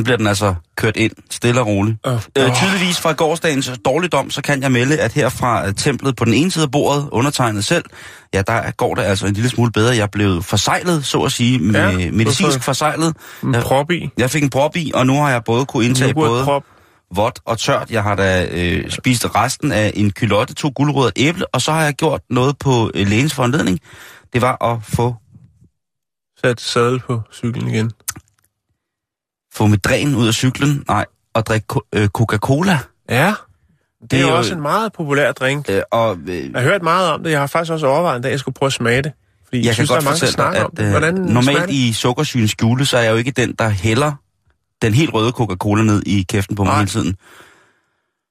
Sådan bliver den altså kørt ind, stille og roligt. Åh, Øh, tydeligvis fra gårdsdagens dårligdom, så kan jeg melde, at her fra øh, templet på den ene side af bordet, undertegnet selv, ja, der går det altså en lille smule bedre. Jeg blev forsejlet, så at sige, med Ja, medicinsk hvorfor? forsejlet. En Jeg, prop i. jeg fik en prop i, og nu har jeg både kunne indtage både Yoghurtprop. vådt og tørt. Jeg har da øh, spist resten af en kylotte, to guldrødder og et æble, og så har jeg gjort noget på øh, lægens foranledning. Det var at få, Sat sadel på cyklen igen. Få mit dræn ud af cyklen, nej, og drikke ko- øh, Coca-Cola. Ja. Det, Det er er jo også en meget populær drink. Øh, og øh, Jeg har hørt meget om det. Jeg har faktisk også overvejet en dag, at jeg skulle prøve at smage det. Fordi jeg, jeg synes, kan der er godt mange, der snakker om at det. øh, Hvordan normalt i sukkersynens skjule, så er jeg jo ikke den, der hælder den helt røde Coca-Cola ned i kæften på mig hele tiden.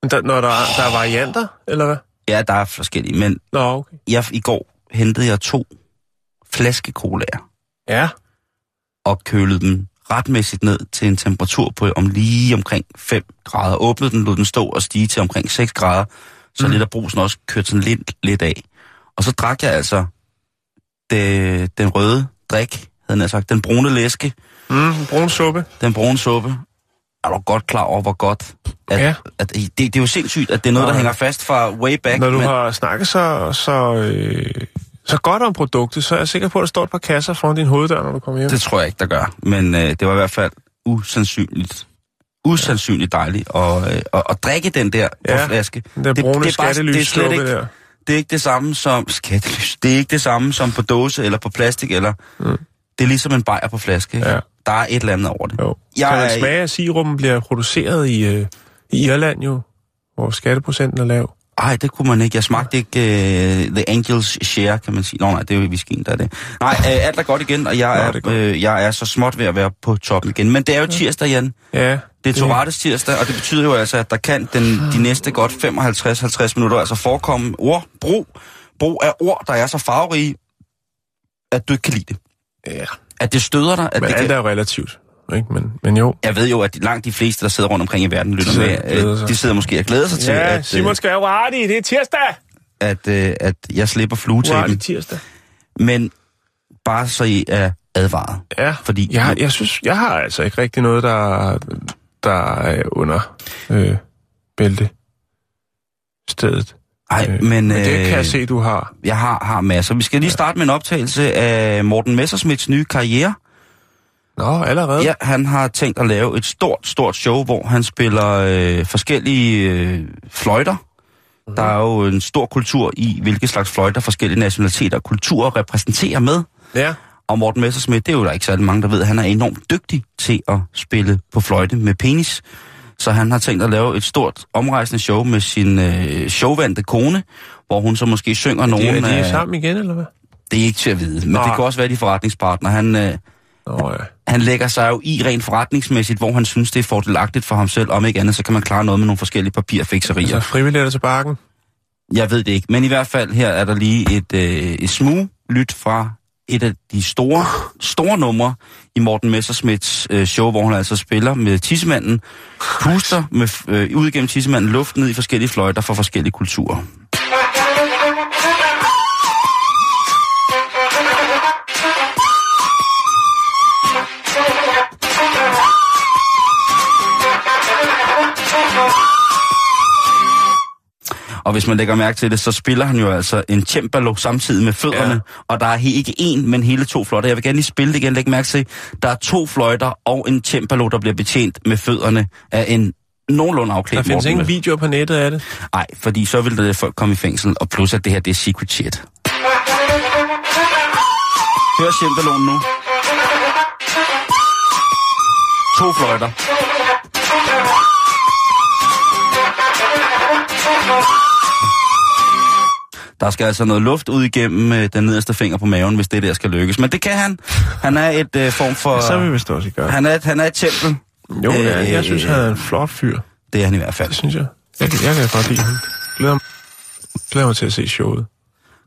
Men Der, når der, er- der er varianter, eller hvad? Ja, der er forskellige, men Nå, okay. jeg, i går hentede jeg to flaske colaer Ja. og kølede dem retmæssigt ned til en temperatur på om lige omkring 5 grader. Åbnede den, lod den stå og stige til omkring 6 grader, så Mm. lidt af brusen også kørte sådan lidt, lidt af. Og så drak jeg altså det, den røde drik, havde jeg sagt, den brune læske, Mm, brun suppe. den brune suppe. Er du godt klar over, hvor godt... At, Ja. at, det, det er jo sindssygt, at det er noget, der hænger fast fra way back. Når du men, har snakket så, så, øh, så godt om produktet, så er jeg sikker på, at der står et par kasser foran din hoveddør, når du kommer hjem. Det tror jeg ikke, der gør. Men øh, det var i hvert fald usandsynligt, usandsynligt dejligt at, øh, at, at drikke den der Ja, flaske. Den der det- brune det er bare- det er slet ikke- der. Det er ikke det samme som skattelys. Det er ikke det samme som på dåse eller på plastik. Eller, Mm. Det er ligesom en bajer på flaske. Ja. Der er et eller andet over det. Jo. Jeg kan man smage, at sirupen bliver produceret i, øh, i Irland jo, hvor skatteprocenten er lav? Ej, det kunne man ikke. Jeg smagte ikke uh, The Angels Share, kan man sige. Nå nej, det er jo whiskyen, der er det. Nej, uh, alt er godt igen, og jeg, Nå, er, øh, jeg er så småt ved at være på toppen igen. Men det er jo tirsdag, Jan. Ja. Det er Torettes tirsdag, og det betyder jo altså, at der kan den, de næste godt 55-50 minutter altså forekomme ord, brug, brug af ord, der er så farverige, at du ikke kan lide det. Ja. At det støder dig. At Men det alt kan... er jo relativt. Ikke? Men, men jo. Jeg ved jo, at langt de fleste, der sidder rundt omkring i verden, lytter De med, øh, de sidder måske og glæder sig til, Ja, at, Simon øh, skal jo ret i. Det er tirsdag. at, øh, at jeg slipper fluetapen. Tirsdag. Men bare så I er advaret. Ja. Fordi Jeg, jeg synes, jeg har altså ikke rigtig noget, der, der er under øh, bælte stedet. Ej, Øh, men, men det øh, kan jeg se, du har. Jeg har, har masser. Vi skal lige starte med en optagelse af Morten Messersmiths nye karriere. Nå, allerede? Ja, han har tænkt at lave et stort, stort show, hvor han spiller øh, forskellige øh, fløjter. Mhm. Der er jo en stor kultur i, hvilke slags fløjter forskellige nationaliteter og kulturer repræsenterer med. ja. Og Morten Messersmith, det er jo der ikke særlig mange, der ved, han er enormt dygtig til at spille på fløjte med penis. Så han har tænkt at lave et stort omrejsende show med sin øh, showvante kone, hvor hun så måske synger De, nogen er de af... sammen igen, eller hvad? Det er ikke til at vide, men Nå. det kan også være de forretningspartner. Han, øh, Nå, ja. han lægger sig jo i rent forretningsmæssigt, hvor han synes, det er fordelagtigt for ham selv. Om ikke andet, så kan man klare noget med nogle forskellige papirfikserier. Altså frivillige til bakken. Jeg ved det ikke, men i hvert fald her er der lige et, øh, et smug lyt fra et af de store, store numre i Morten Messersmiths øh, show, hvor han altså spiller med tissemanden, puster med, øh, ud igennem tissemanden luft ned i forskellige fløjter fra forskellige kulturer. Og hvis man lægger mærke til det, så spiller han jo altså en cembalo samtidig med fødderne. Ja. Og der er ikke én, men hele to fløjter. Jeg vil gerne lige spille det igen. Læg mærke til, der er to fløjter og en cembalo, der bliver betjent med fødderne af en nogenlunde afklædt Der findes Morten ingen videoer på nettet af det. Nej, fordi så vil der folk komme i fængsel, og plus at det her, det er secret shit. Hør cembaloen nu. To fløjter. Der skal altså noget luft ud igennem øh, den nederste finger på maven, hvis det der skal lykkes. Men det kan han. Han er et øh, form for... Så vil vi vist også gøre. Han er, et, han er et tempel. Jo, Øh, jeg synes, han er en flot fyr. Det er han i hvert fald. Det synes jeg. Jeg, jeg kan godt lide ham. Glæder mig, glæder mig til at se showet.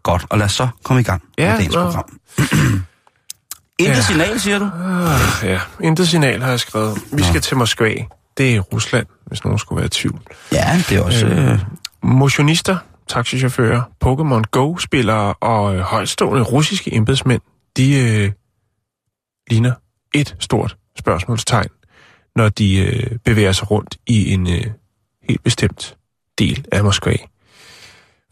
Godt, og lad os så komme i gang Ja, med dagens nå. program. Intet Ja. signal, siger du? Ja, intet signal har jeg skrevet. Vi skal til Moskva. Det er Rusland, hvis nogen skulle være i tvivl. Ja, det er også... Øh, Motionister, taxichauffører, Pokémon Go-spillere og øh, højstående russiske embedsmænd, de øh, ligner et stort spørgsmålstegn, når de øh, bevæger sig rundt i en øh, helt bestemt del af Moskva.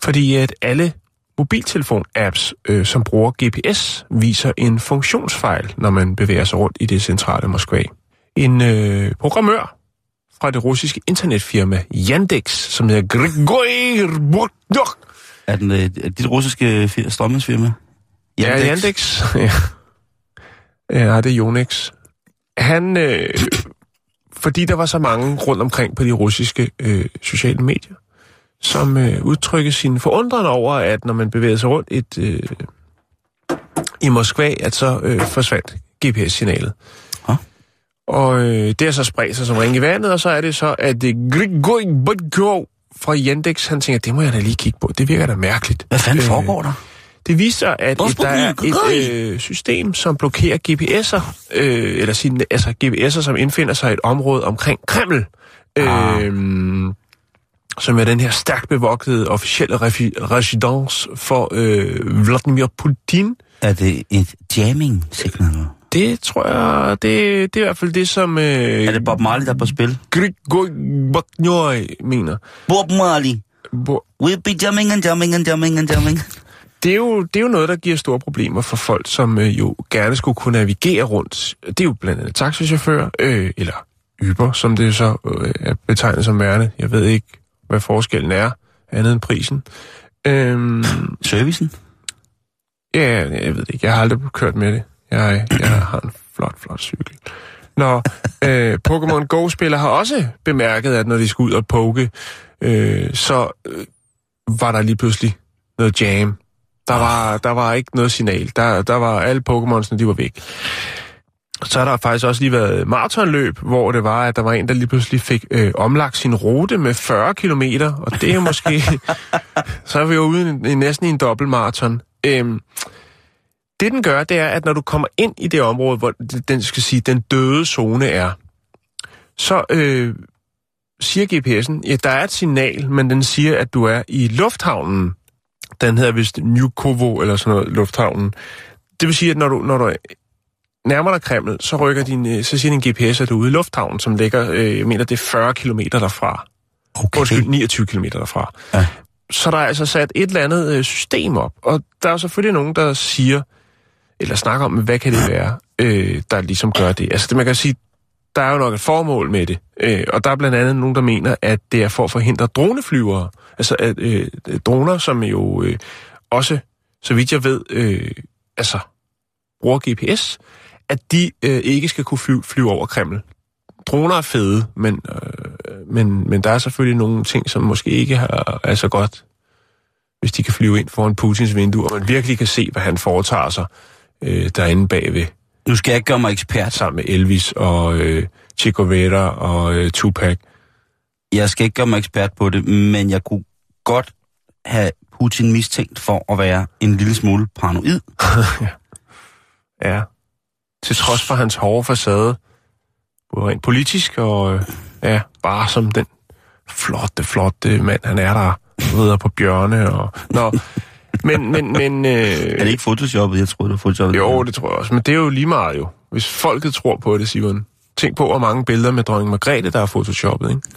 Fordi at alle mobiltelefon-apps, øh, som bruger GPS, viser en funktionsfejl, når man bevæger sig rundt i det centrale Moskva. En øh, programmør fra det russiske internetfirma Yandex, som hedder Grigori Burdok. er den, øh, dit russiske fir- strømningsfirma? Ja, Yandex. ja. det er Yonex. Han, øh, fordi der var så mange rundt omkring på de russiske øh, sociale medier, som øh, udtrykker sin forundring over, at når man bevæger sig rundt et, øh, i Moskva, at så øh, forsvandt GPS-signalet. Og øh, det har så spredt sig som ring i vandet, og så er det så, at øh, Grigori Burdko fra Yandex, han tænker, det må jeg da lige kigge på. Det virker da mærkeligt. Hvad fanden Øh, foregår der? det viser, at et, der er et øh, system, som blokerer GPS'er, øh, eller sin, altså GPS'er, som indfinder sig i et område omkring Kreml. Ah. Øh, som er den her stærkt bevogtede officielle residence for øh, Vladimir Putin. Er det et jamming signal? Det tror jeg, det, det er i hvert fald det, som øh, Er det Bob Marley, der er på spil? Grigori mener. Bob Marley. Bo- We'll be jumping and jumping and jumping and jumping. det er, jo, det er jo noget, der giver store problemer for folk, som øh, jo gerne skulle kunne navigere rundt. Det er jo blandt andet taxichauffører, øh, eller Uber, som det så øh, er betegnet som værende. Jeg ved ikke, hvad forskellen er, andet end prisen. Øhm, Servicen? ja, jeg ved det ikke. Jeg har aldrig kørt med det. Jeg, jeg har en flot, flot cykel. Nå, øh, Pokémon Go-spillere har også bemærket, at når de skal ud og poke, øh, så øh, var der lige pludselig noget jam. Der var, der var ikke noget signal. Der, der var alle Pokémonsene, de var væk. Så har der faktisk også lige været maratonløb, hvor det var, at der var en, der lige pludselig fik øh, omlagt sin rute med 40 km, og det er måske... så er vi jo ude i, i næsten i en dobbeltmaraton. Øhm, det den gør, det er, at når du kommer ind i det område, hvor den skal sige, den døde zone er, så øh, siger GPS'en, ja, der er et signal, men den siger, at du er i lufthavnen. Den hedder vist Nykovo eller sådan noget, lufthavnen. Det vil sige, at når du, når du nærmer dig Kreml, så rykker din, øh, så siger din GPS, at du er ude i lufthavnen, som ligger, øh, jeg mener, det er 40 km derfra. Okay. Undskyld, 29 km derfra. Ja. Så der er altså sat et eller andet øh, system op, og der er selvfølgelig nogen, der siger, eller snakker om, hvad kan det være, øh, der ligesom gør det. Altså det, man kan sige, der er jo nok et formål med det, øh, og der er blandt andet nogen, der mener, at det er for at forhindre droneflyvere. Altså at, øh, droner, som jo øh, også, så vidt jeg ved, øh, altså bruger GPS, at de øh, ikke skal kunne flyve, flyve over Kreml. Droner er fede, men, øh, men, men der er selvfølgelig nogle ting, som måske ikke har, er så godt, hvis de kan flyve ind foran Putins vindue, og man virkelig kan se, hvad han foretager sig øh, derinde bagved, Nu skal jeg ikke gøre mig ekspert. sammen med Elvis og øh, Che Guevara og øh, Tupac. Jeg skal ikke gøre mig ekspert på det, men jeg kunne godt have Putin mistænkt for at være en lille smule paranoid. Ja. Til trods for hans hårde facade, både rent politisk og øh, ja, bare som den flotte, flotte mand, han er der, rider på bjørne og... Nå, men, men, men... Øh, Er det ikke photoshoppet? Jeg troede, det var photoshoppet. Jo, det tror jeg også, men det er jo lige meget jo. Hvis folket tror på det, Simon. Tænk på, hvor mange billeder med dronning Margrethe, der er photoshoppet, ikke?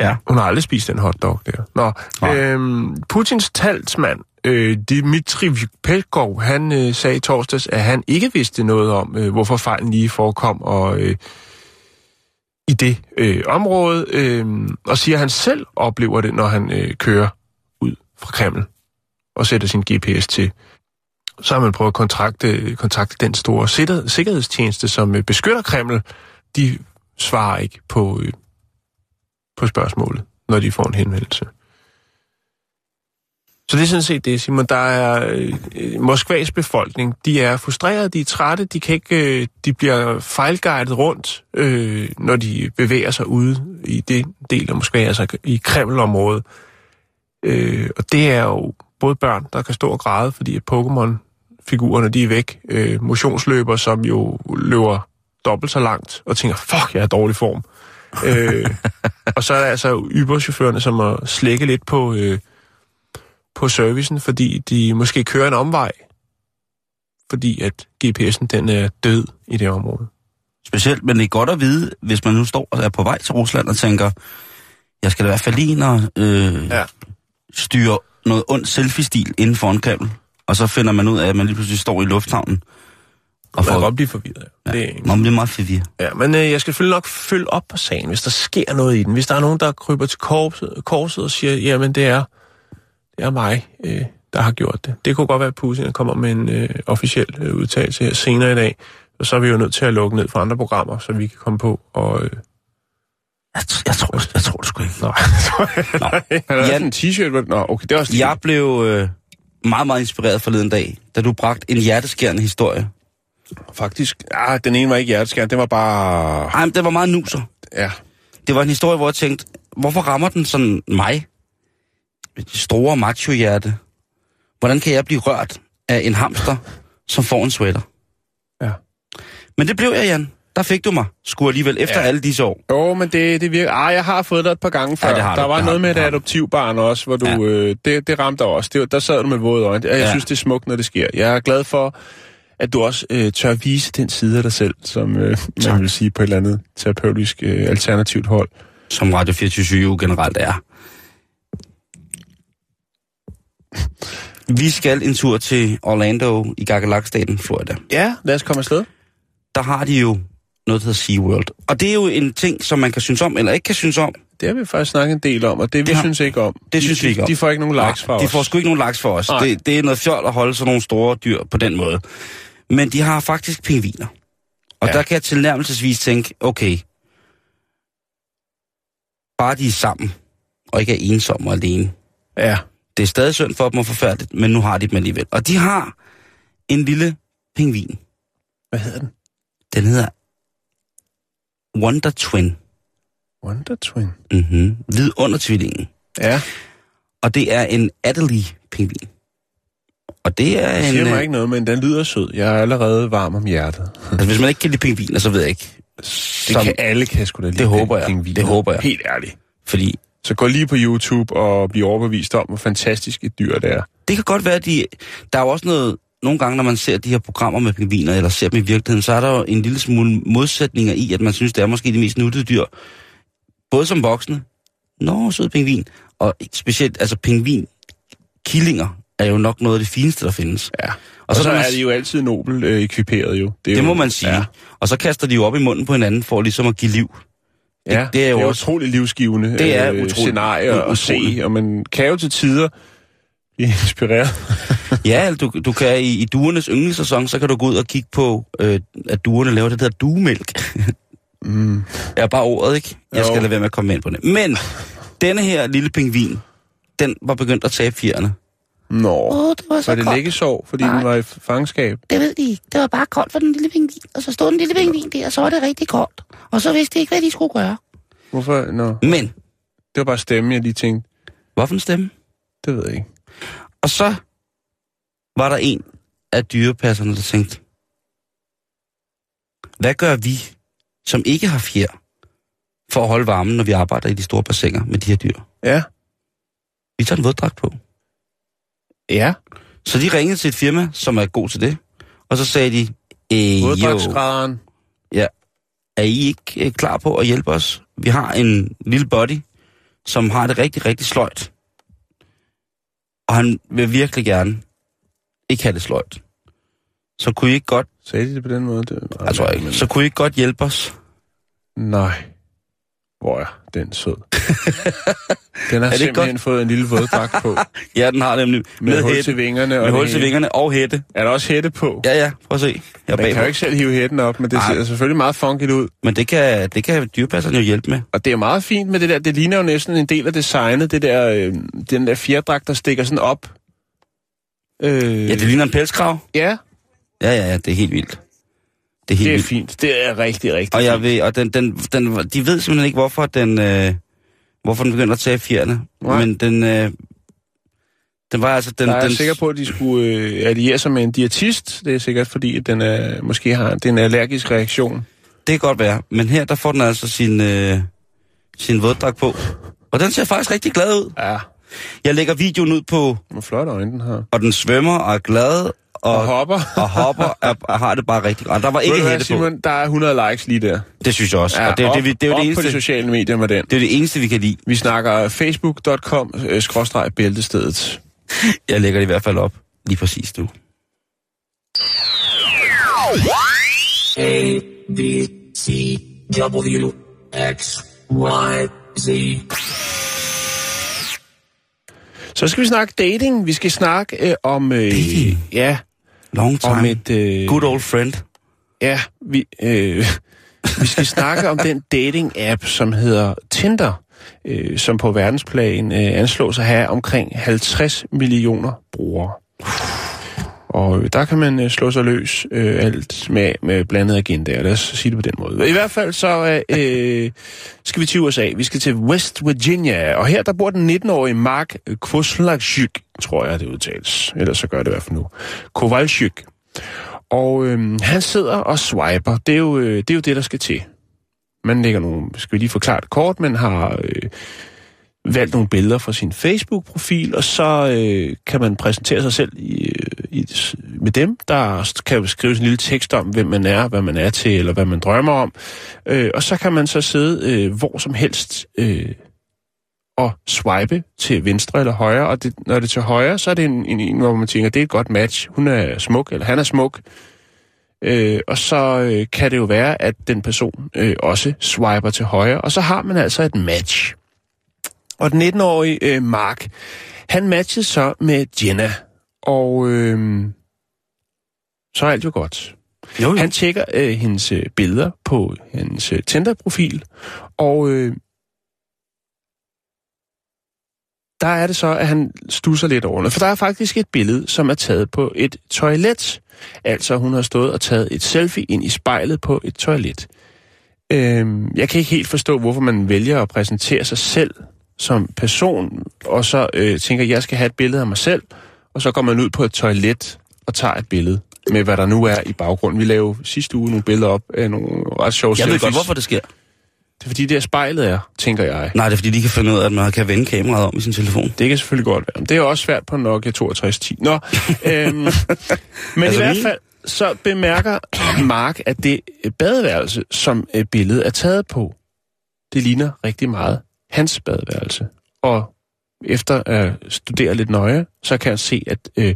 Ja. Hun har aldrig spist den hotdog der. Nå, Nej. øhm, Putins talsmand, øh, Dmitri Peskov, han øh, sagde i torsdags, at han ikke vidste noget om, øh, hvorfor fejlen lige forekom og, øh, i det øh, område, øh, og siger, at han selv oplever det, når han øh, kører ud fra Kreml og sætter sin GPS til. Så har man prøvet at kontakte, kontakte den store sikkerhedstjeneste, som øh, beskytter Kreml. De svarer ikke på, øh, på spørgsmålet, når de får en henvendelse. Så det er sådan set det, Simon. Der er øh, Moskvas befolkning, de er frustrerede, de er trætte, de kan ikke, øh, de bliver fejlguidet rundt, øh, når de bevæger sig ude i det del af Moskva, altså i Kreml-området. Øh, og det er jo både børn, der kan stå og græde, fordi at Pokémon-figurerne, de er væk. Øh, motionsløber, som jo løber dobbelt så langt, og tænker, fuck, jeg er i dårlig form. øh, og så er der altså Uber-chaufførerne, som må slække lidt på... Øh, på servicen, fordi de måske kører en omvej, fordi at GPS'en den er død i det område. Specielt, men det er godt at vide, hvis man nu står og er på vej til Rusland og tænker, jeg skal da i hvert fald lige og øh, ja. styre noget ond selfie-stil inden for en kabel. Og så finder man ud af, at man lige pludselig står i lufthavnen. Og man får... kan godt blive forvirret. Ja. Det er man bliver meget forvirret. Ja, men øh, jeg skal selvfølgelig nok følge op på sagen, hvis der sker noget i den. Hvis der er nogen, der kryber til korset, korset og siger, jamen det er er mig, øh, der har gjort det. Det kunne godt være, at Putin kommer med en øh, officiel øh, udtalelse her senere i dag, og så er vi jo nødt til at lukke ned for andre programmer, så vi kan komme på og... Øh... Jeg, jeg, tror, jeg tror det sgu ikke. Nå, Nå. Han har en t-shirt. Nå, okay, det er også Jeg blev øh, meget, meget inspireret forleden dag, da du bragte en hjerteskærende historie. Faktisk, ja, den ene var ikke hjerteskærende, det var bare... Nej, men det var meget nuser. Ja. Det var en historie, hvor jeg tænkte, hvorfor rammer den sådan mig? Store macho-hjerte. Hvordan kan jeg blive rørt af en hamster, som får en sweater? Ja. Men det blev jeg, Jan. Der fik du mig, sgu alligevel, efter ja. alle disse år. Jo, men det, det virker... Ah, jeg har fået dig et par gange før. Ja, der du, var noget med et adoptivbarn også, hvor du... Ja. Øh, det, det ramte dig også. Det, der sad du med våde øjne. Jeg ja. synes, det er smukt, når det sker. Jeg er glad for, at du også øh, tør vise den side af dig selv, som øh, man vil sige på et eller andet terapeutisk øh, alternativt hold. Som Radio 24 generelt er. Vi skal en tur til Orlando i Gagalak-staten, Florida. Ja, lad os komme afsted. Der har de jo noget, der hedder SeaWorld. Og det er jo en ting, som man kan synes om, eller ikke kan synes om. Det har vi faktisk snakket en del om, og det, det vi har, synes ikke om. Det de, synes vi ikke om. De får ikke nogen likes fra os. De får sgu ikke nogen likes for os. Det, det er noget fjol at holde sådan nogle store dyr på den måde. Men de har faktisk pingviner. Og ja. der kan jeg tilnærmelsesvis tænke, okay, bare de er sammen, og ikke er ensomme og alene. Ja. Det er stadig synd for dem og forfærdeligt, men nu har de dem alligevel. Og de har en lille pingvin. Hvad hedder den? Den hedder Wonder Twin. Wonder Twin? Mhm. tvillingen. Ja. Og det er en Adelie-pingvin. Og det er det en... siger mig øh, ikke noget, men den lyder sød. Jeg er allerede varm om hjertet. altså, hvis man ikke kan lide pingviner, så ved jeg ikke. Det kan alle kan sgu da lide Det håber jeg. Pingviner. Det håber jeg. Helt ærligt. Fordi så gå lige på YouTube og bliv overbevist om, hvor fantastisk et dyr det er. Det kan godt være, at de, der er jo også noget, nogle gange, når man ser de her programmer med pingviner, eller ser dem i virkeligheden, så er der jo en lille smule modsætninger i, at man synes, det er måske de mest nuttede dyr. Både som voksne, nå, sød pingvin, og specielt, altså pingvin, killinger, er jo nok noget af det fineste, der findes. Ja. Og, og så, så man... er de jo altid nobel øh, ekviperet jo. Det, det jo... må man sige. Ja. Og så kaster de jo op i munden på hinanden for ligesom at give liv. Ja, det, det er jo det er også utroligt livsgivende det er øh, scenarier at se, og man kan jo til tider blive inspireret. ja, du, du kan i, i duernes yndlingssæson, så kan du gå ud og kigge på, øh, at duerne laver det der duemælk. mm. Ja, bare ordet, ikke? Jeg jo. skal lade være med at komme ind på det. Men denne her lille pingvin, den var begyndt at tabe fjerne. Nå, oh, det var, så var det læggesov, fordi Nej. den var i fangenskab? Det ved de ikke. Det var bare koldt for den lille pingvin. Og så stod den lille pingvin der, og så var det rigtig koldt. Og så vidste de ikke, hvad de skulle gøre. Hvorfor? Nå. Men. Det var bare stemme, jeg lige tænkte. Hvorfor en stemme? Det ved jeg ikke. Og så var der en af dyrepasserne, der tænkte, hvad gør vi, som ikke har fjer, for at holde varmen, når vi arbejder i de store bassiner med de her dyr? Ja. Vi tager en våddragt på. Ja. Så de ringede til et firma, som er god til det, og så sagde de, øh, Våddragtsgraderen. Ja. Er I ikke øh, klar på at hjælpe os? Vi har en lille body, som har det rigtig, rigtig sløjt. Og han vil virkelig gerne ikke have det sløjt. Så kunne I ikke godt... Sagde de det på den måde? Det jeg tror ikke. Så kunne I ikke godt hjælpe os? Nej. Hvor er den sød. den har det simpelthen godt? fået en lille våddragt på. Ja, den har nemlig. Med, hul hætte. til vingerne. Med og hul det til vingerne og hætte. Er der også hætte på? Ja, ja, prøv at se. Jeg er Man kan jo ikke selv hive hætten op, men det Nej. ser selvfølgelig meget funky ud. Men det kan, det kan dyrpasseren jo hjælpe med. Og det er meget fint med det der. Det ligner jo næsten en del af designet, det der, øh, den der fjerdragt, der stikker sådan op. Øh, Ja, det ligner en pelskrav. ja, Ja, ja, ja, det er helt vildt. Det er helt det er vildt. fint. Det er rigtig, rigtig Og jeg fint. ved, og den, den, den, de ved simpelthen ikke, hvorfor den, øh, hvorfor den begynder at tage fjerne. Nej. Men den, øh, den var altså... Den, Jeg er den, sikker på, at de skulle øh, alliere sig med en diætist. Det er sikkert fordi, at den er, måske har det er en allergisk reaktion. Det kan godt være. Men her, der får den altså sin, øh, sin våddragt på. Og den ser faktisk rigtig glad ud. Ja, Jeg lægger videoen ud på, hvor flot øjne den har. og den svømmer og er glad. Og, Og hopper. og hopper og, og har det bare rigtig godt. Der var ikke du hætte på. Simon, der er 100 likes lige der. Det synes jeg også. og det, er op, det, vi- det, er det på eneste, de sociale medier med den. det er det eneste, vi kan lide. Vi snakker facebook.com øh, skråstreg bæltestedet. Jeg lægger det i hvert fald op lige præcis nu. A B C W X Y Z. Så skal vi snakke dating. Vi skal snakke øh, om... Øh, Dating? Ja, Long time. om et... Øh, Good old friend. Ja, vi, øh, vi skal snakke om den dating-app, som hedder Tinder, øh, som på verdensplan øh, anslås at have omkring 50 millioner brugere. Og der kan man øh, slå sig løs øh, alt med, med blandet agenda, Lad os sige det på den måde. I hvert fald så øh, øh skal vi til USA. Vi skal til West Virginia. Og her der bor den 19-årige Mark Kvoslaczyk, tror jeg det udtales. Ellers så gør det i hvert fald nu. Kowalczyk. Og øh, han sidder og swiper. Det er, jo, øh, det er jo det, der skal til. Man lægger nogle, skal vi lige forklare det kort, man har øh, valgt nogle billeder fra sin Facebook-profil, og så øh, kan man præsentere sig selv i, øh, i, med dem. Der kan skrives en lille tekst om, hvem man er, hvad man er til, eller hvad man drømmer om. Øh, og så kan man så sidde øh, hvor som helst øh, og swipe til venstre eller højre, og det, når det er til højre, så er det en, en, en, hvor man tænker, det er et godt match. Hun er smuk, eller han er smuk. Øh, og så øh, kan det jo være, at den person øh, også swiper til højre, og så har man altså et match. Og den 19-årige øh, Mark, han matchede så med Jenna, og øh, så er alt jo godt. Jo, jo. Han tjekker øh, hendes øh, billeder på hendes øh, Tinder-profil, og øh, der er det så, at han stusser lidt over. For der er faktisk et billede, som er taget på et toilet. Altså, hun har stået og taget et selfie ind i spejlet på et toilet. Øhm, jeg kan ikke helt forstå, hvorfor man vælger at præsentere sig selv som person, og så øh, tænker, jeg skal have et billede af mig selv, og så går man ud på et toilet og tager et billede med, hvad der nu er i baggrunden. Vi lavede sidste uge nogle billeder op af nogle ret sjove Jeg ved godt, hvorfor det sker. Det er fordi, det er spejlet er, tænker jeg. Nej, det er fordi, de kan finde ud af, at man kan vende kameraet om i sin telefon. Det kan selvfølgelig godt være. Men det er også svært på Nokia 6210. Nå, øhm, men Altså i hvert fald så bemærker Mark, at det badeværelse, som øh, billedet er taget på, det ligner rigtig meget hans badeværelse. Og efter at studere lidt nøje, så kan jeg se, at øh,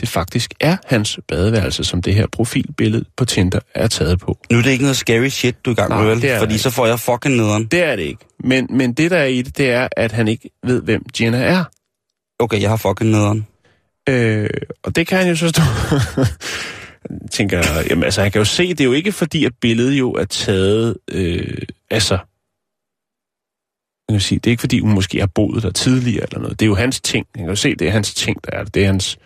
det faktisk er hans badeværelse, som det her profilbillede på Tinder er taget på. Nu er det ikke noget scary shit, du er i gang Nej, med, vel? det det Fordi ikke. så får jeg fucking nederen. Det er det ikke. Men, men det, der er i det, det er, at han ikke ved, hvem Jenna er. Okay, jeg har fucking nederen. Øh, og det kan han jo så stå... tænker jamen altså, han kan jo se, det er jo ikke fordi, at billedet jo er taget, øh, altså, man kan sige, det er ikke fordi, hun måske har boet der tidligere eller noget. Det er jo hans ting. Man kan jo se, det er hans ting, der er det. Det er hans,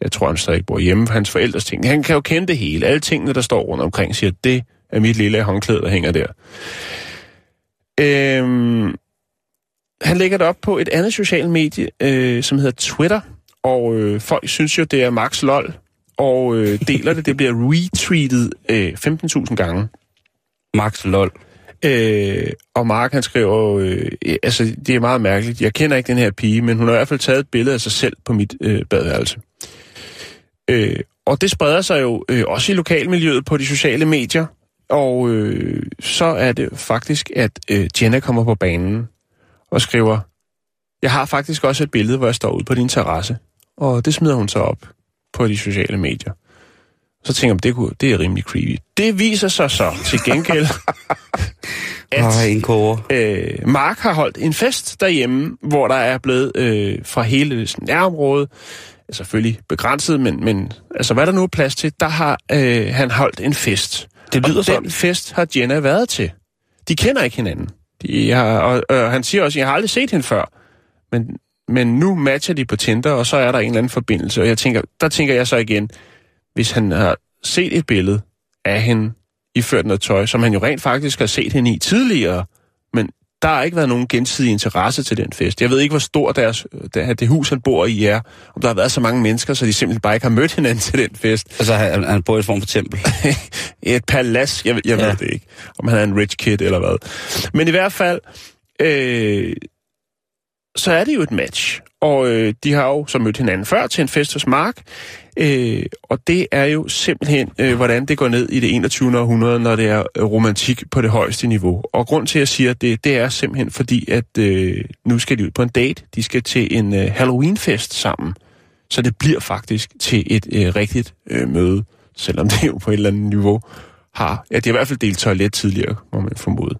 jeg tror, han stadig bor hjemme, hans forældres ting. Han kan jo kende det hele. Alle tingene, der står rundt omkring, siger, det er mit lille håndklæde, der hænger der. Øhm, han lægger det op på et andet socialt medie, øh, som hedder Twitter, og øh, folk synes jo, det er max lol, og øh, deler det. Det bliver retweetet øh, 15.000 gange. Max lol. Øh, og Mark han skriver, øh, altså det er meget mærkeligt, jeg kender ikke den her pige, men hun har i hvert fald taget et billede af sig selv på mit øh, badeværelse. Øh, og det spreder sig jo øh, også i lokalmiljøet på de sociale medier, og øh, så er det faktisk, at øh, Jenna kommer på banen og skriver, jeg har faktisk også et billede, hvor jeg står ude på din terrasse, og det smider hun så op på de sociale medier. Så tænker man, det, kunne, det er rimelig creepy. Det viser sig så til gengæld, at øh, Mark har holdt en fest derhjemme, hvor der er blevet øh, fra hele nærområdet, selvfølgelig begrænset, men, men altså, hvad der nu er plads til, der har øh, han holdt en fest. Det lyder og sådan. den fest har Jenna været til. De kender ikke hinanden. De har, og, og han siger også, jeg har aldrig set hende før. Men, men nu matcher de på Tinder, og så er der en eller anden forbindelse. Og jeg tænker, der tænker jeg så igen, hvis han har set et billede af hende iført noget tøj, som han jo rent faktisk har set hende i tidligere, men der har ikke været nogen gensidig interesse til den fest. Jeg ved ikke, hvor stor deres, det, det hus, han bor i, er. Om der har været så mange mennesker, så de simpelthen bare ikke har mødt hinanden til den fest. Altså, han, han bor i et form for tempel. et palads, jeg, jeg Ja. ved det ikke, om han er en rich kid eller hvad. Men i hvert fald, øh, så er det jo et match. Og øh, de har jo så mødt hinanden før til en fest hos Mark. Øh, og det er jo simpelthen, øh, hvordan det går ned i det 21. århundrede, når det er øh, romantik på det højeste niveau. Og grund til, at jeg siger det, det er simpelthen fordi, at øh, nu skal de ud på en date. De skal til en øh, Halloween-fest sammen. Så det bliver faktisk til et øh, rigtigt øh, møde, selvom det jo på et eller andet niveau har... Ja, de er i hvert fald delt toilet tidligere, må man formode.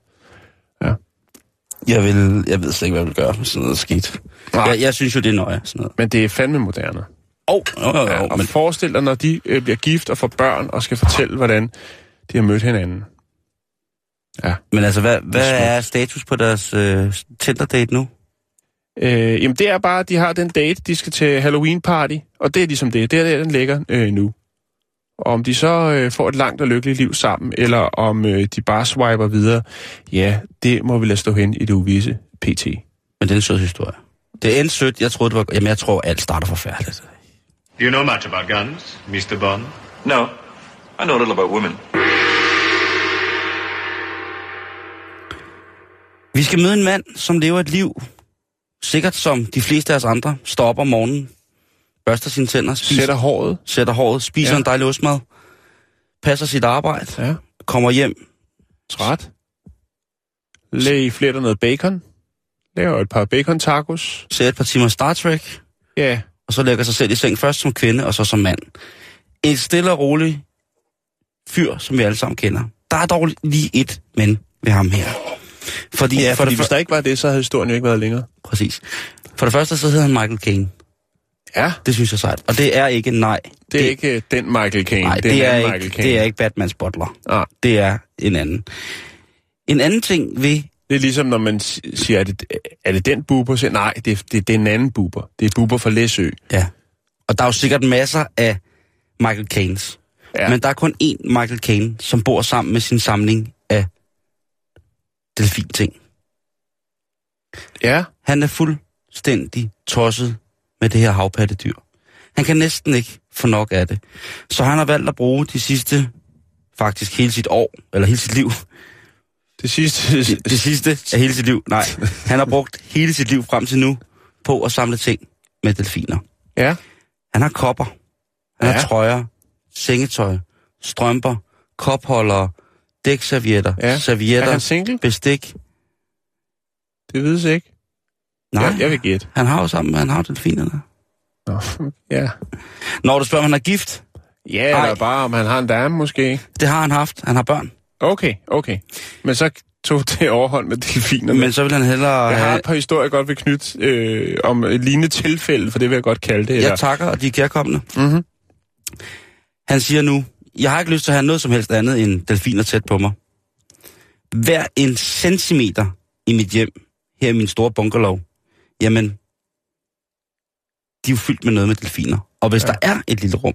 Jeg, vil, jeg ved slet ikke, hvad jeg vil gøre med sådan noget skidt. Nej. Jeg, jeg synes jo, det er nøje, sådan noget. Men det er fandme moderne. Åh, oh, jo, jo, Ja, og men forestil dig, når de øh, bliver gift og får børn og skal fortælle, hvordan de har mødt hinanden. Men altså, hvad, hvad er status på deres øh, Tinder-date nu? Øh, jamen, det er bare, at de har den date, de skal til Halloween-party, og det er ligesom det. Det er der, den ligger øh, nu. Og om de så øh, får et langt og lykkeligt liv sammen, eller om øh, de bare swiper videre, ja, det må vi lade stå hen i det uvisse pt. Men det er en sød historie. Det endte sødt. Jeg troede, det var... Jamen, jeg tror, alt starter forfærdeligt. Do you know much about guns, Mr. Bond? No. I know a little about women. Vi skal møde en mand, som lever et liv, sikkert som de fleste af os andre, står op om morgenen, børster sine tænder, spiser, Sætter håret. sætter håret, spiser Ja. en dejlig ostmad, passer sit arbejde, Ja. kommer hjem, Træt. Læg fletter noget bacon. Laver et par bacon tacos. ser et par timer Star Trek, Ja, og så lægger sig selv i seng først som kvinde, og så som mand. Et stille og roligt fyr, som vi alle sammen kender. Der er dog lige et men ved ham her. Fordi, ja for fordi det, hvis der ikke var det, så havde historien jo ikke været længere. Præcis. For det første, så hedder han Michael Caine. Ja, Det synes jeg er sejt. Og det er ikke nej. det er ikke øh, den Michael Caine. Nej, det, det, er ikke, Michael Caine. det er ikke Batmans butler. Nej. Det er en anden. En anden ting ved... Det er ligesom, når man si- siger, er det, er det den buber? Så, nej, det, er- det, det er en anden buber. Det er buber fra Læsø. Ja. Og der er jo sikkert masser af Michael Caines. Ja. Men der er kun én Michael Caine, som bor sammen med sin samling af delfinting. Ja, Han er fuldstændig tosset med det her havpattedyr. Han kan næsten ikke få nok af det. Så han har valgt at bruge de sidste, faktisk hele sit år, eller hele sit liv, det sidste... det, det sidste af hele sit liv, nej, han har brugt hele sit liv frem til nu på at samle ting med delfiner. Ja, Han har kopper, han Ja. har trøjer, sengetøj, strømper, kopholdere, dækservietter, ja. servietter, Er bestik. Det vides ikke. Nej, Jeg, jeg vil gætte. han har jo sammen, han har jo delfinerne. Nå, ja. Når du spørger, om han er gift, Ja, eller Ej. bare om han har en dame måske. det har han haft. Han har børn. Okay, okay. Men så tog det overhånd med delfinerne. Men så vil han hellere jeg har et par historier, godt vil knytte øh, om et lignende tilfælde, for det vil jeg godt kalde det. Eller, Jeg takker, og de er kærkommende. Mhm. Han siger nu, jeg har ikke lyst til at have noget som helst andet end delfiner tæt på mig. Hver en centimeter i mit hjem, her i min store bunkerlov, jamen, de er jo fyldt med noget med delfiner. Og hvis Ja. der er et lille rum,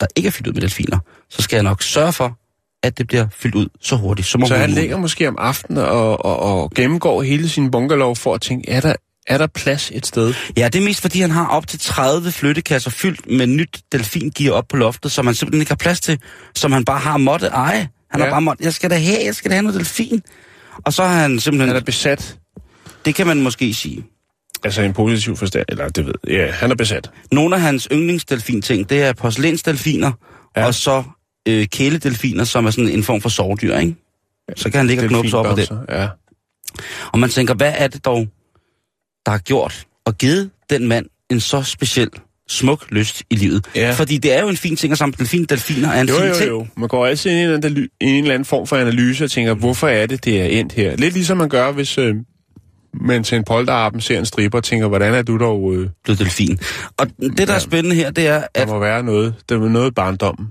der ikke er fyldt ud med delfiner, så skal jeg nok sørge for, at det bliver fyldt ud så hurtigt som så han ligger måske om aftenen og, og, og gennemgår hele sin bunkerlov for at tænke, er der, er der plads et sted? Ja, det er mest fordi, han har op til 30 flyttekasser fyldt med nyt delfingear op på loftet, som han simpelthen ikke har plads til, som han bare har måtte eje. Han Ja. har bare måtte, jeg skal da have, jeg skal da have noget delfin. Og så har han simpelthen, Han er besat. det kan man måske sige. Altså en positiv forstand, eller det ved Ja, han er besat. Nogle af hans yndlingsdelfin-ting, det er porcelænsdelfiner, Ja. ja. og så øh, kæledelfiner, som er sådan en form for sovedyr, ikke? Så kan han ligge og knuppe sig op på det. Ja. Og man tænker, hvad er det dog, der har gjort og givet den mand en så speciel smuk lyst i livet. Ja. Fordi det er jo en fin ting at samle delfin. Delfiner er en Jo, fin jo, ting. jo. Man går altid ind i en, en eller anden form for analyse og tænker, hvorfor er det, det er endt her? Lidt ligesom man gør, hvis øh, man til en polterappen ser en stripper og tænker, hvordan er du dog... Øh, Blevet delfin. Og det, der er Ja. spændende her, det er, der at må være noget, der er noget barndommen.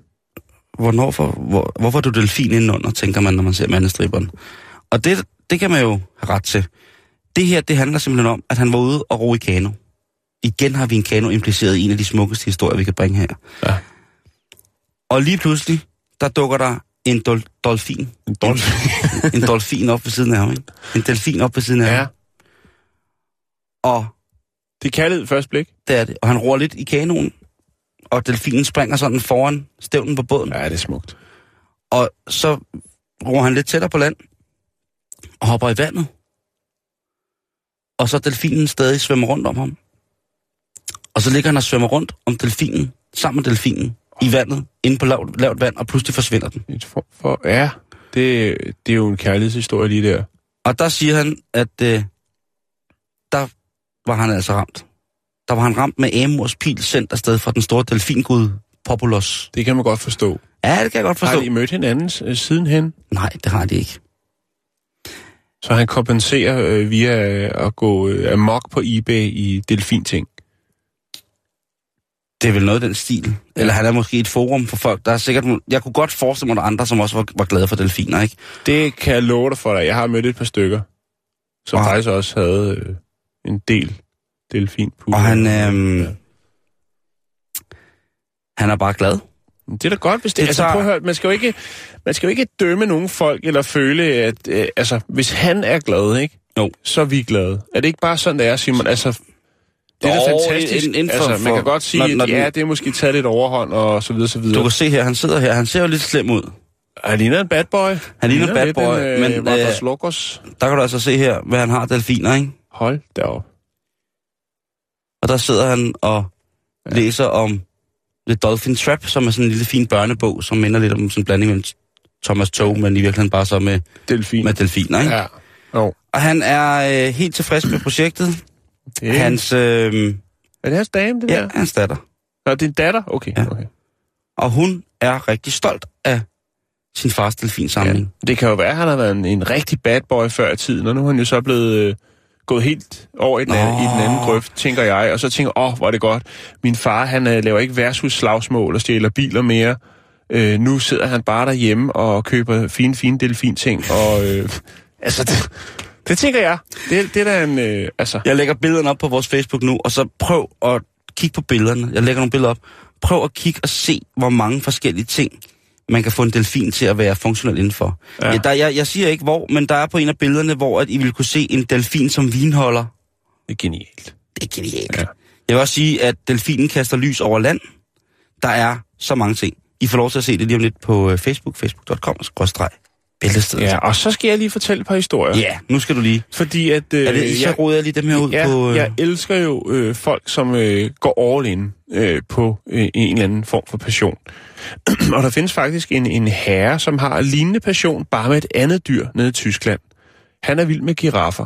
hvornår for, hvor, hvorfor er du delfin indenunder, tænker man, når man ser mandestriberen. Og det, det kan man jo have ret til. Det her, det handler simpelthen om, at han var ude og ro i kano. Igen har vi en kano impliceret i en af de smukkeste historier, vi kan bringe her. Ja. Og lige pludselig, der dukker der en dol- dolfin. En dolfin. en dolfin op ved siden af ham, ikke? En delfin op ved siden af Ja, ham. Og det er kærlighed først blik. det er det. Og han roer lidt i kanoen, og delfinen springer sådan foran stævnen på båden. Ja, det er smukt. Og så roer han lidt tættere på land, og hopper i vandet. Og så delfinen stadig svømmer rundt om ham. Og så ligger han og svømmer rundt om delfinen, sammen med delfinen, i vandet, inde på lavt, lavt vand, og pludselig forsvinder den. Et form for, ja, det, det er jo en kærlighedshistorie lige der. Og der siger han, at øh, der var han altså ramt. Der var han ramt med Amors pil sendt afsted fra den store delfingud Populos. Det kan man godt forstå. Ja, det kan jeg godt Har forstå. de mødt hinanden øh, sidenhen? Nej, det har de ikke. Så han kompenserer øh, via at gå øh, amok på eBay i delfinting. Det er vel noget af den stil. Eller han er måske et forum for folk, der er sikkert... Jeg kunne godt forestille mig, at der andre, som også var, var glade for delfiner, ikke? Det kan jeg love dig for dig. Jeg har mødt et par stykker, som Og- faktisk også havde øh, en del delfin Og han, øhm, han er bare glad. Det er da godt, hvis det, Det altså, tager- prøv at høre, man skal jo ikke, man skal jo ikke dømme nogen folk, eller føle, at øh, altså, hvis han er glad, ikke? Jo. så er vi glade. Er det ikke bare sådan, det er, Simon? Altså, det er da fantastisk. inden- inden for- altså, man kan godt sige, når- når at ja, den- det er måske taget lidt overhånd, og så videre, så videre. Du kan se her, han sidder her. Han ser jo lidt slem ud. Han ligner en bad boy. Han ligner en bad boy, en, øh, men, øh. Der kan du altså se her, hvad han har delfiner, ikke? Hold derop. Og der sidder han og ja. læser om The Dolphin Trap, som er sådan en lille fin børnebog, som minder lidt om sådan en blanding med Thomas Tog, men i virkeligheden bare så med, Delfin. med delfiner, ikke? Ja. Ja. Jo. Og han er øh, helt tilfreds med projektet. Det, Hans, øh, Er det hans dame, det ja, der? hans datter. Nå, det er en datter? Okay. Ja. okay. Og hun er rigtig stolt af sin fars delfinsamling. Ja. Det kan jo være, at han har været en, en rigtig bad boy før i tiden, og nu er han jo så blevet øh, gået helt over i den, anden, i den anden grøft, tænker jeg, og så tænker åh, hvor er det godt. Min far, han øh, laver ikke værtshusslagsmål og stjæler biler mere. Øh, nu sidder han bare derhjemme og køber fine, fine delfinting, og øh, altså, det, det tænker jeg. Det, det er da en, øh, altså, Jeg lægger billederne op på vores Facebook nu, og så prøv at kigge på billederne. Jeg lægger nogle billeder op. Prøv at kigge og se, hvor mange forskellige ting, man kan få en delfin til at være funktionel indenfor. Ja. Ja. Der, jeg, jeg siger ikke hvor, men der er på en af billederne, hvor at I vil kunne se en delfin som vinholder. det er genialt. Det er genialt. Ja. Jeg vil også sige, at delfinen kaster lys over land. Der er så mange ting. I får lov til at se det lige om lidt på øh, Facebook, facebook.com, bæltestedet. Ja, og så skal jeg lige fortælle et par historier. ja, nu skal du lige. Fordi at... Øh, Er det, så jeg- roder jeg lige dem her ud ja, på... Øh, jeg elsker jo øh, folk, som øh, går all in øh, på øh, en eller anden form for passion. og der findes faktisk en, en herre, som har lignende passion, bare med et andet dyr nede i Tyskland. Han er vild med giraffer.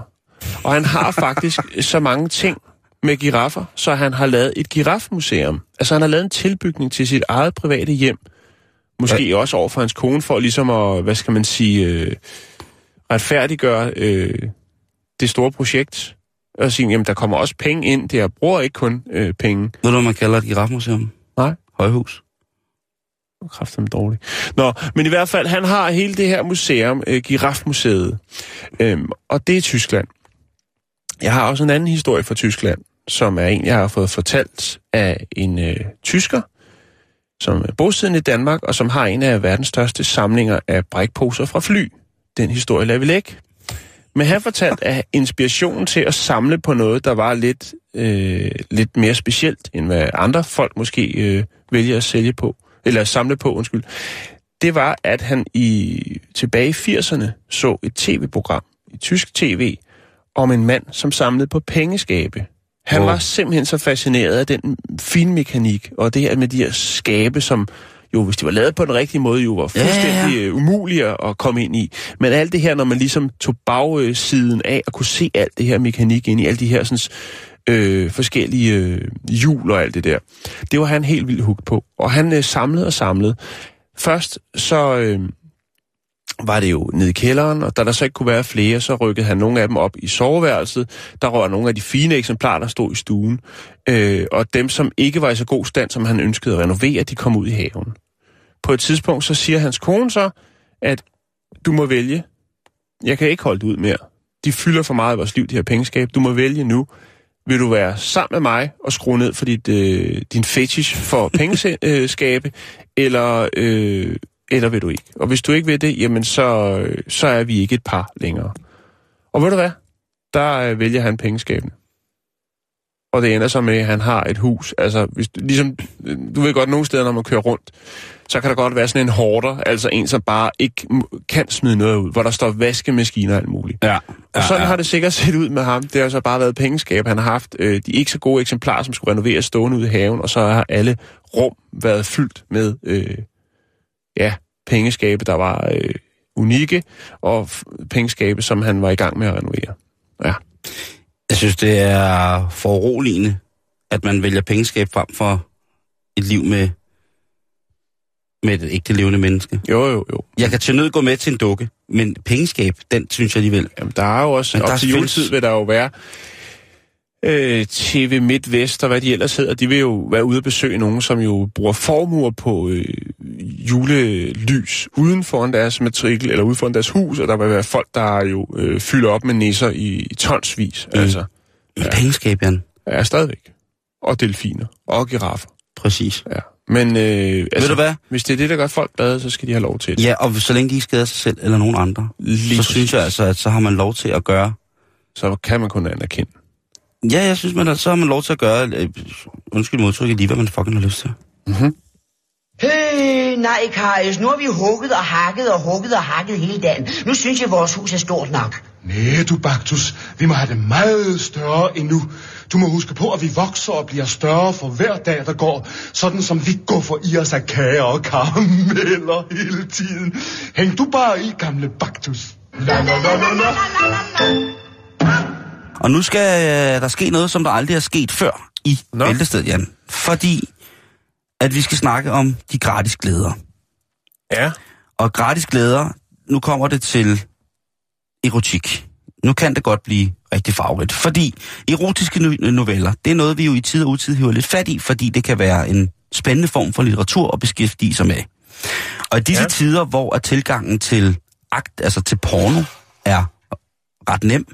Og han har faktisk så mange ting med giraffer, så han har lavet et girafmuseum. Altså han har lavet en tilbygning til sit eget private hjem. Måske ja. også over for hans kone, for ligesom at, hvad skal man sige, øh, retfærdiggøre øh, det store projekt. Og sige, jamen der kommer også penge ind, det jeg bruger ikke kun øh, penge. Ved du, hvad man kalder et girafmuseum? Nej. Højhus. Kræftem dårligt. Nå, men i hvert fald, han har hele det her museum, øh, Girafmuseet, øhm, og det er Tyskland. Jeg har også en anden historie fra Tyskland, som er en, jeg har fået fortalt af en øh, tysker, som er bosiddende i Danmark, og som har en af verdens største samlinger af brækposer fra fly. Den historie lader vi lægge. Men han fortalte, at inspirationen til at samle på noget, der var lidt, øh, lidt mere specielt, end hvad andre folk måske øh, vælger at sælge på, eller samle på, undskyld, det var, at han i tilbage i 80'erne så et tv-program i tysk tv om en mand, som samlede på pengeskabe. Han Wow. var simpelthen så fascineret af den fine mekanik, og det her med de her skabe, som jo, hvis de var lavet på den rigtige måde, jo var Ja, ja, ja. fuldstændig ja, umulige at at komme ind i. Men alt det her, når man ligesom tog bagsiden af og kunne se alt det her mekanik ind i, alle de her sådan, øh, forskellige øh, hjul og alt det der, det var han helt vildt hugt på. Og han øh, samlede og samlede. Først så... Øh, var det jo nede i kælderen, og da der så ikke kunne være flere, så rykkede han nogle af dem op i soveværelset. Der røg nogle af de fine eksemplarer, der stod i stuen. Øh, og dem, som ikke var i så god stand, som han ønskede at renovere, de kom ud i haven. På et tidspunkt, så siger hans kone så, at du må vælge. Jeg kan ikke holde det ud mere. De fylder for meget i vores liv, de her pengeskab. Du må vælge nu. Vil du være sammen med mig og skrue ned for dit, øh, din fetish for pengeskabe, eller, øh, eller vil du ikke? Og hvis du ikke vil det, jamen så, øh, så er vi ikke et par længere. Og ved du hvad? Der øh, vælger han pengeskabene. Og det ender så med, at han har et hus. Altså, hvis du, ligesom, du ved godt, nogle steder, når man kører rundt, så kan der godt være sådan en hårder, altså en, som bare ikke kan smide noget ud, hvor der står vaskemaskiner og alt muligt. Ja. Og sådan har det sikkert set ud med ham. Det har så bare været pengeskab. Han har haft øh, de ikke så gode eksemplarer, som skulle renoveres stående ude i haven, og så har alle rum været fyldt med øh, ja, pengeskabe, der var øh, unikke, og pengeskabe, som han var i gang med at renovere. Ja. Jeg synes, det er foruroligende, at man vælger pengeskab frem for et liv med, med et ægte levende menneske. Jo, jo, jo. Jeg kan til nød gå med til en dukke, men pengeskab, den synes jeg alligevel. Jamen, der er jo også, Men op der til juletid vil der jo være øh, TV MidtVest og hvad de ellers hedder, de vil jo være ude at besøge nogen, som jo bruger formuer på øh, julelys uden foran deres matrikel, eller ude foran deres hus, og der vil være folk, der jo øh, fylder op med nisser i, i tonsvis, mm. altså. Men pengeskab, Jan. Ja, stadigvæk. Og delfiner. Og giraffer. Præcis. Ja. Men øh, altså, du hvad? hvis det er det, der gør folk glade, så skal de have lov til det. Ja, og så længe de ikke skader sig selv eller nogen andre, Lige så præcis. synes jeg altså, at så har man lov til at gøre... Så kan man kun anerkende. Ja, jeg synes, man, så har man lov til at gøre... Øh, undskyld modtrykket lige, hvad man fucking har lyst til. Hey, nej, Karius, nu har vi hugget og hakket og hugget og hakket hele dagen. Nu synes jeg, vores hus er stort nok. Nej, du Baktus. Vi må have det meget større endnu. Du må huske på, at vi vokser og bliver større for hver dag, der går. Sådan som vi går for i os af kager og karameller hele tiden. Hæng du bare i, gamle Baktus. La, la, la, la, la. Og nu skal øh, der ske noget, som der aldrig er sket før i Nå. Bæltested, Jan. Fordi at vi skal snakke om de gratis glæder. Ja. Og gratis glæder, nu kommer det til erotik. Nu kan det godt blive rigtig farverigt. Fordi erotiske no- noveller, det er noget, vi jo i tid og utid hiver lidt fat i, fordi det kan være en spændende form for litteratur at beskæftige sig med. Og i disse Ja. tider, hvor at tilgangen til akt, altså til porno, er ret nem,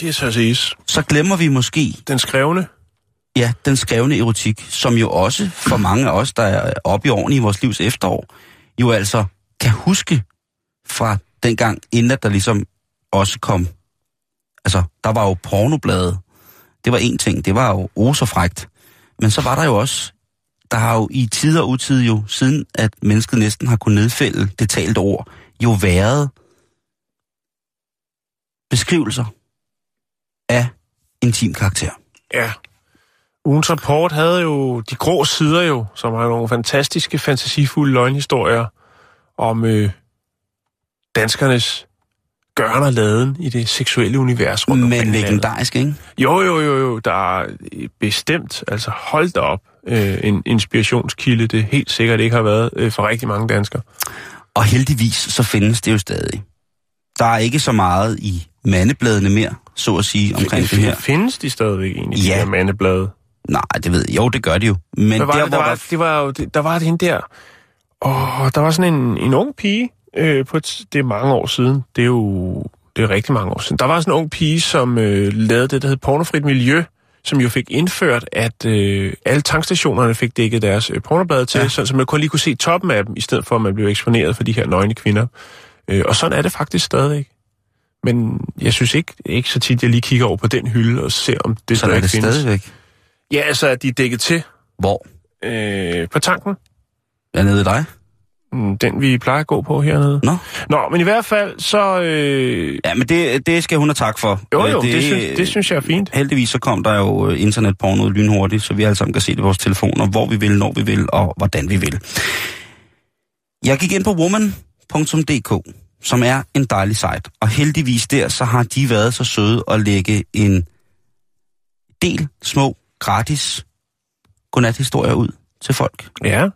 Det er så siges. så glemmer vi måske Den skrevne. Ja, den skrevne erotik, som jo også for mange af os, der er oppe i årene i vores livs efterår, jo altså kan huske fra dengang, inden at der ligesom også kom... Altså, der var jo pornoblade. Det var en ting, det var jo osefrægt. Men så var der jo også... Der har jo i tid og utid jo, siden at mennesket næsten har kunnet nedfælde det talte ord, jo været beskrivelser af intim karakter. Ja. Ugens rapport havde jo de grå sider jo, som har nogle fantastiske, fantasifulde løgnhistorier om øh, danskernes gøren og laden i det seksuelle univers rundt Men legendarisk, ikke? Jo, jo, jo, jo, der er øh, bestemt, altså hold da op, øh, en inspirationskilde, det helt sikkert ikke har været øh, for rigtig mange danskere. Og heldigvis, så findes det jo stadig. Der er ikke så meget i mandebladene mere, så at sige, omkring det her. Findes de stadigvæk egentlig, Ja. de her mandeblade? Nej, det ved jeg. Jo, det gør de jo. Men Hvad var der, det, der, var, der... det var jo, det, der var det hende der, åh, der var sådan en, en ung pige, øh, på et, det er mange år siden, det er jo det er rigtig mange år siden. Der var sådan en ung pige, som øh, lavede det, der hed Pornofrit Miljø, som jo fik indført, at øh, alle tankstationerne fik dækket deres øh, pornoblade til, ja. Sådan, så man kunne lige kunne se toppen af dem, i stedet for at man blev eksponeret for de her nøgne kvinder. Øh, og sådan er det faktisk stadigvæk. Men jeg synes ikke, ikke så tit, jeg lige kigger over på den hylde og ser, om det Så er det findes. stadigvæk. Ja, altså, at de er dækket til Hvor? øh, på tanken. Er nede i dig. Mm, Den, vi plejer at gå på hernede. Nå. Nå, men i hvert fald, så... Øh, Ja, men det, det skal hun have tak for. jo, Øh, jo, det, det, synes, det synes jeg er fint. Heldigvis så kom der jo øh, internetporno lynhurtigt, så vi alle sammen kan se det på vores telefoner, hvor vi vil, når vi vil og hvordan vi vil. Jeg gik ind på woman.dk, som er en dejlig site, og heldigvis der, så har de været så søde at lægge en del små, gratis godnathistorier ud til folk, Ja.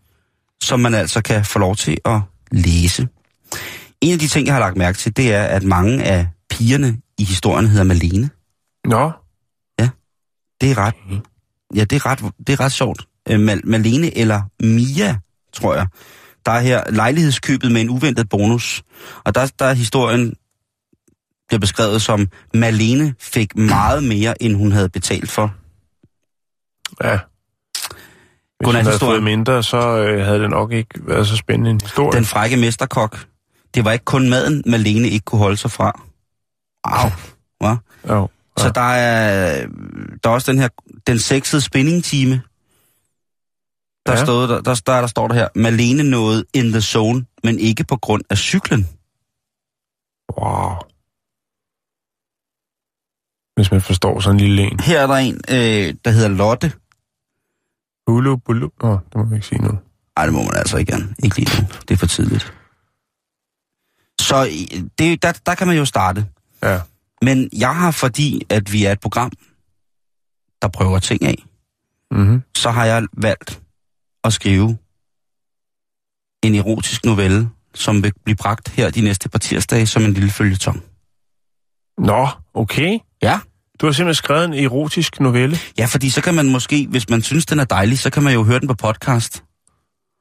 som man altså kan få lov til at læse. En af de ting, jeg har lagt mærke til, det er, at mange af pigerne i historien hedder Malene. Nå, Det er ret, ja, det er ret, det er ret sjovt. Øh, Mal- Malene eller Mia, tror jeg. Der er her lejlighedskøbet med en uventet bonus. Og der, der er historien bliver beskrevet som, Malene fik meget mere, end hun havde betalt for. Ja. Hvis Godnat, havde historien. fået mindre, så øh, havde det nok ikke været så spændende en historie. Den frække mesterkok. Det var ikke kun maden, Malene ikke kunne holde sig fra. Au. Hva? Jo. Så der er, der er også den her, den sexede spinning-time. Der, Ja. ja. stod, der, der, der, der står der her, Malene nåede in the zone, men ikke på grund af cyklen. Wow. Hvis man forstår sådan en lille en. Her er der en, øh, der hedder Lotte. Hulu, bulu. Åh, oh, det må vi ikke sige nu. Ej, det må man altså ikke gerne. Ikke lige nu. Det er for tidligt. Så det, der, der kan man jo starte. Ja. Men jeg har, fordi at vi er et program, der prøver ting af, Mm-hmm. så har jeg valgt at skrive en erotisk novelle, som vil blive bragt her de næste par tirsdage som en lille følgetong. Nå, okay. Ja. Du har simpelthen skrevet en erotisk novelle. Ja, fordi så kan man måske, hvis man synes, den er dejlig, så kan man jo høre den på podcast.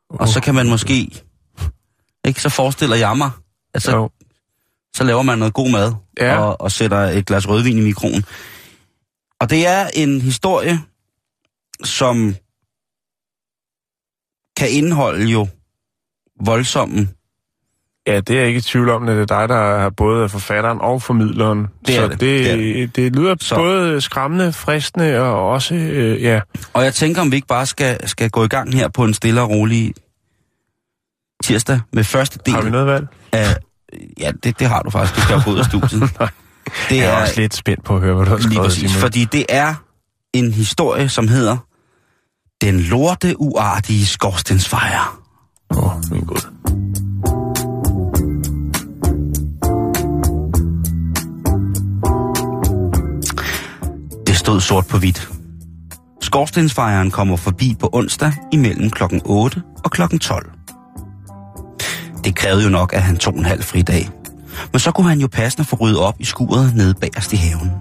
Og så kan man måske... Ikke, så forestiller jeg mig, at så, Jo. så laver man noget god mad Ja. og, og sætter et glas rødvin i mikroen. Og det er en historie, som kan indeholde jo voldsomme Ja, det er jeg ikke i tvivl om, at det er dig, der er både forfatteren og formidleren. Det er så det. det, Det er det, det lyder Så- både skræmmende, fristende og også, øh, ja. Og jeg tænker, om vi ikke bare skal, skal gå i gang her på en stille og rolig tirsdag med første del Har vi noget valg? af... Ja, det, det har du faktisk. Du skal jo gå ud af studiet. det Jeg er også lidt spændt på at høre, hvad du har lige skrevet, præcis, fordi det er en historie, som hedder Den lorte uartige skorstensfejre. Åh, oh, min gud. Stod sort på hvidt. Skorstensfejeren kommer forbi på onsdag imellem klokken 8 og klokken 12. Det krævede jo nok, at han tog en halv fri dag. Men så kunne han jo passende få ryddet op i skuret nede bagerst i haven.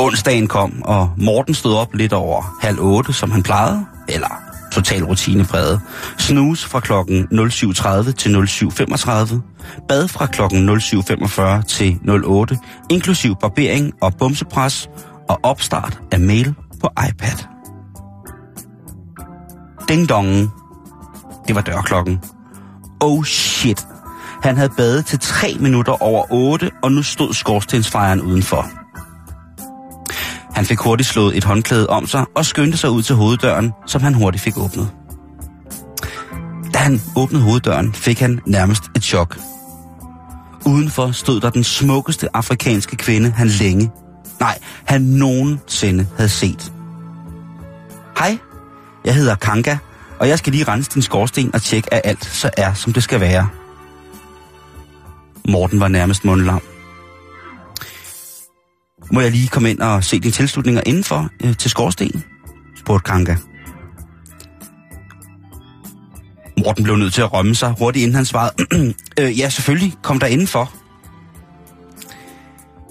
Onsdagen kom, og Morten stod op lidt over halv otte, som han plejede, eller total rutinefredet. Snus fra klokken 07.30 til 07.35. Bad fra klokken 07.45 til 08, inklusiv barbering og bumsepres og opstart af mail på iPad. Ding dong. Det var dørklokken. Oh shit. Han havde badet til 3 minutter over 8, og nu stod skorstensfejeren udenfor. Han fik hurtigt slået et håndklæde om sig og skyndte sig ud til hoveddøren, som han hurtigt fik åbnet. Da han åbnede hoveddøren, fik han nærmest et chok. Udenfor stod der den smukkeste afrikanske kvinde, han længe, nej, han nogensinde havde set. Hej, jeg hedder Kanka, og jeg skal lige rense din skorsten og tjekke, at alt så er, som det skal være. Morten var nærmest mundlam. Må jeg lige komme ind og se dine tilslutninger indenfor øh, til skorstenen? spurgte Kanka. Morten blev nødt til at rømme sig hurtigt, inden han svarede, øh, ja, selvfølgelig, kom der indenfor.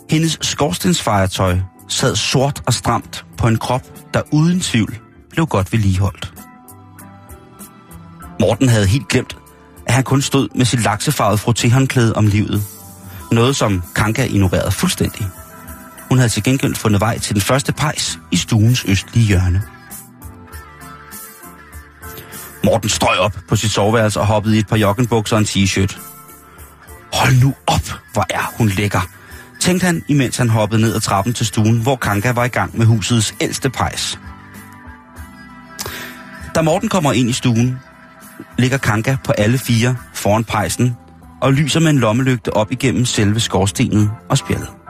Hendes skorstensfejertøj sad sort og stramt på en krop, der uden tvivl blev godt vedligeholdt. Morten havde helt glemt, at han kun stod med sit laksefarvede frottéhåndklæde om livet. Noget, som Kanka ignorerede fuldstændig. Hun havde til gengæld fundet vej til den første pejs i stuens østlige hjørne. Morten strøg op på sit soveværelse og hoppede i et par joggenbukser og en t-shirt. Hold nu op, hvor er hun lækker, tænkte han, imens han hoppede ned ad trappen til stuen, hvor Kanka var i gang med husets ældste pejs. Da Morten kommer ind i stuen, ligger Kanka på alle fire foran pejsen og lyser med en lommelygte op igennem selve skorstenen og spjældet.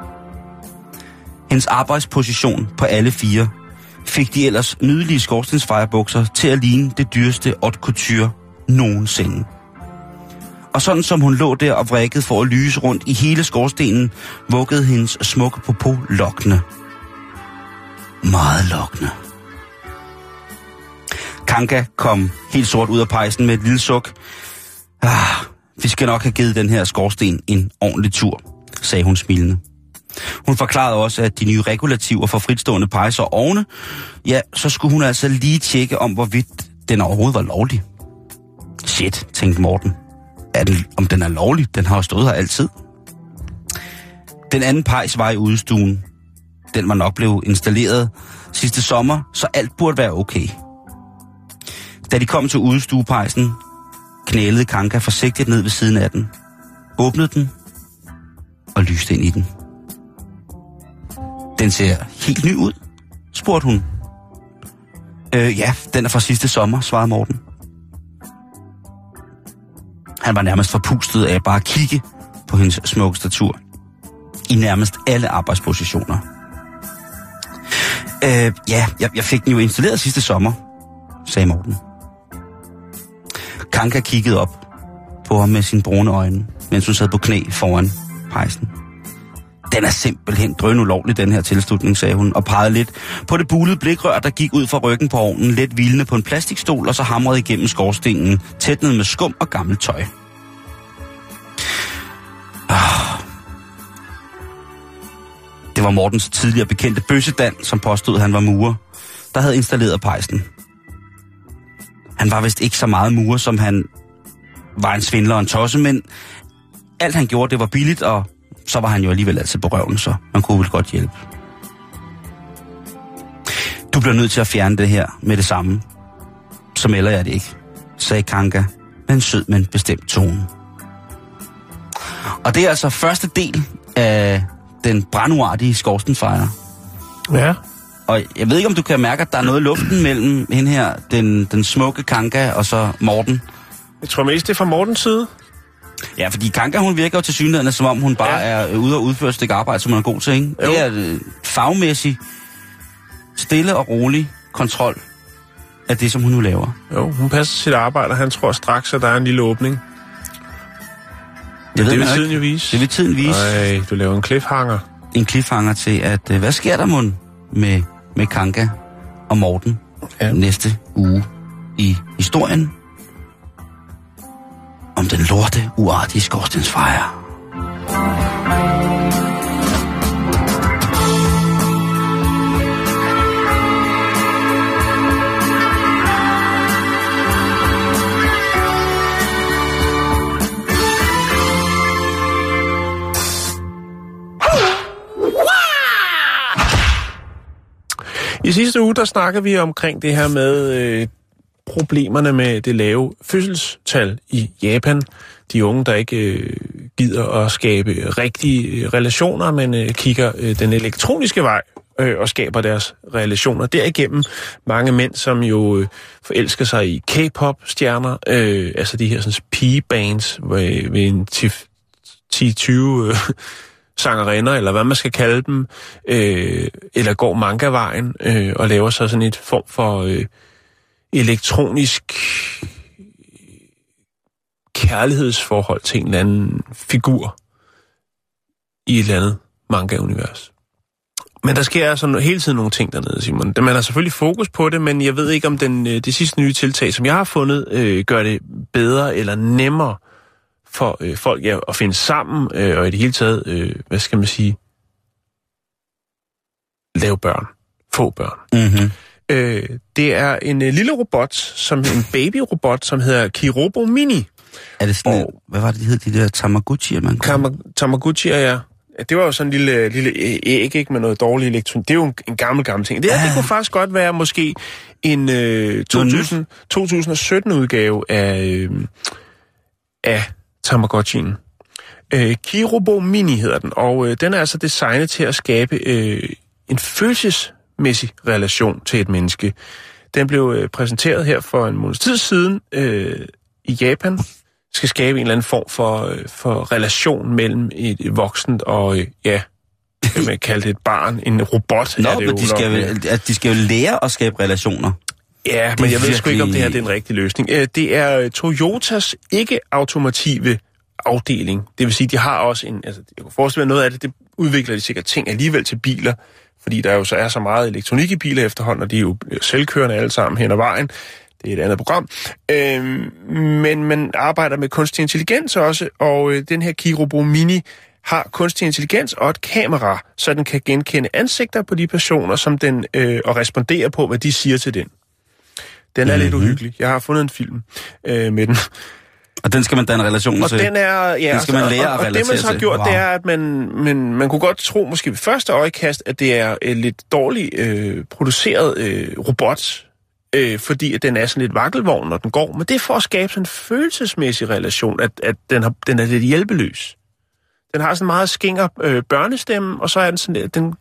Hendes arbejdsposition på alle fire fik de ellers nydelige skorstensfejrebukser til at ligne det dyreste haute couture nogensinde. Og sådan som hun lå der og vrikkede for at lyse rundt i hele skorstenen, vuggede hendes smukke popo lokkende. Meget lokkende. Kanka kom helt sort ud af pejsen med et lille suk. Ah, vi skal nok have givet den her skorsten en ordentlig tur, sagde hun smilende. Hun forklarede også, at de nye regulativer for fritstående pejser og ovne, ja, så skulle hun altså lige tjekke om, hvorvidt den overhovedet var lovlig. Shit, tænkte Morten. Er den, om den er lovlig? Den har jo stået her altid. Den anden pejs var i udstuen. Den var nok blevet installeret sidste sommer, så alt burde være okay. Da de kom til udestuepejsen, knælede Kanka forsigtigt ned ved siden af den, åbnede den og lyste ind i den. Den ser helt ny ud, spurgte hun. Øh, ja, den er fra sidste sommer, svarede Morten. Han var nærmest forpustet af bare at kigge på hendes smukke statur. I nærmest alle arbejdspositioner. Øh, ja, jeg, jeg fik den jo installeret sidste sommer, sagde Morten. Kanka kiggede op på ham med sine brune øjne, mens hun sad på knæ foran pejsen. Den er simpelthen drøn ulovlig, den her tilslutning, sagde hun, og pegede lidt på det bulede blikrør, der gik ud fra ryggen på ovnen, let hvilende på en plastikstol, og så hamrede igennem skorstenen, tætnet med skum og gammelt tøj. Ah. Det var Mortens tidligere bekendte bøssedan, som påstod, at han var murer, der havde installeret pejsen. Han var vist ikke så meget murer, som han var en svindler og en tosse, men alt han gjorde, det var billigt, og så var han jo alligevel altid på røven, så man kunne vel godt hjælpe. Du bliver nødt til at fjerne det her med det samme. Så melder jeg det ikke, sagde Kanka med en sød, men bestemt tone. Og det er altså første del af den branduartige skorstenfejre. Ja. Og jeg ved ikke, om du kan mærke, at der er noget i luften mellem hende her, den, den smukke Kanka, og så Morten. Jeg tror mest, det er fra Mortens side. Ja, fordi Kanka, hun virker jo til synligheden, som om hun bare Ja. er øh, ude og udføre et stykke arbejde, som hun er god til, ikke? Jo. Det er øh, fagmæssig, stille og rolig kontrol af det, som hun nu laver. Jo, hun passer sit arbejde, og han tror straks, at der er en lille åbning. Det, det vil tiden jo vise. Det vil tiden vise. Nej, du laver en cliffhanger. En cliffhanger til, at øh, hvad sker der mon med, med Kanka og Morten ja. næste uge i historien om den lorte, uartige skorstensfejre. I sidste uge, der snakkede vi omkring det her med øh, problemerne med det lave fødselstal i Japan. De unge, der ikke øh, gider at skabe rigtige øh, relationer, men øh, kigger øh, den elektroniske vej øh, og skaber deres relationer. Derigennem mange mænd, som jo øh, forelsker sig i K-pop-stjerner, øh, altså de her sådan, pigebands ved, ved en 10-20 øh, sangerinder, eller hvad man skal kalde dem, øh, eller går manga-vejen øh, og laver sig sådan et form for øh, elektronisk kærlighedsforhold til en eller anden figur i et eller andet manga-univers. Men der sker altså hele tiden nogle ting dernede, Simon. Man har selvfølgelig fokus på det, men jeg ved ikke, om den, øh, det sidste nye tiltag, som jeg har fundet, øh, gør det bedre eller nemmere for øh, folk ja, at finde sammen, øh, og i det hele taget, øh, hvad skal man sige, lave børn, få børn. Mm-hmm. Øh, det er en øh, lille robot, som en babyrobot, som hedder Kirobo Mini. Er det sådan, Og- og... hvad var det, de hed, de der Tamagotchi'er, man kunne? Er ja. Ja, Det var jo sådan en lille, lille æg, ikke, med noget dårlig elektronik. Det er jo en, en gammel, gammel ting. Det, her, det kunne faktisk godt være måske en øh, 2000, 2017-udgave af, øh, af Tamagotchien. Øh, Kirobo Mini hedder den, og øh, den er altså designet til at skabe øh, en følelsesmæssig relation til et menneske. Den blev øh, præsenteret her for en måneds tid siden øh, i Japan. Skal skabe en eller anden form for, øh, for relation mellem et, et voksent og, øh, ja, hvad man kalde det et barn, en robot. Nå, er det men de skal, vel, at de skal jo lære at skabe relationer. Ja, Det men jeg ved sgu ikke, om det her virkelig- det er en rigtig løsning. Øh, Det er øh, Toyotas ikke-automative afdeling. Det vil sige, de har også en... Altså, jeg kunne forestille mig, noget af det, det udvikler de sikkert ting alligevel til biler, fordi der jo så er så meget elektronik i biler efterhånden, og de er jo selvkørende alle sammen hen ad vejen. Det er et andet program. Øhm, men man arbejder med kunstig intelligens også, og øh, den her Kirobo Mini har kunstig intelligens og et kamera, så den kan genkende ansigter på de personer, som den øh, og respondere på, hvad de siger til den. Den er mm-hmm. lidt uhyggelig. Jeg har fundet en film øh, med den. Og den skal man danne relationer Og til. den er... Ja, Den skal man lære og, at og, og det, man så har gjort, Wow. det er, at man, man, man kunne godt tro, måske ved første øjekast, at det er øh, lidt dårligt øh, produceret øh, robot, øh, fordi at den er sådan lidt vakkelvogn, når den går. Men det er for at skabe sådan en følelsesmæssig relation, at, at den, har, den er lidt hjælpeløs. Den har sådan en meget skinger øh, børnestemme, og så er den sådan, at den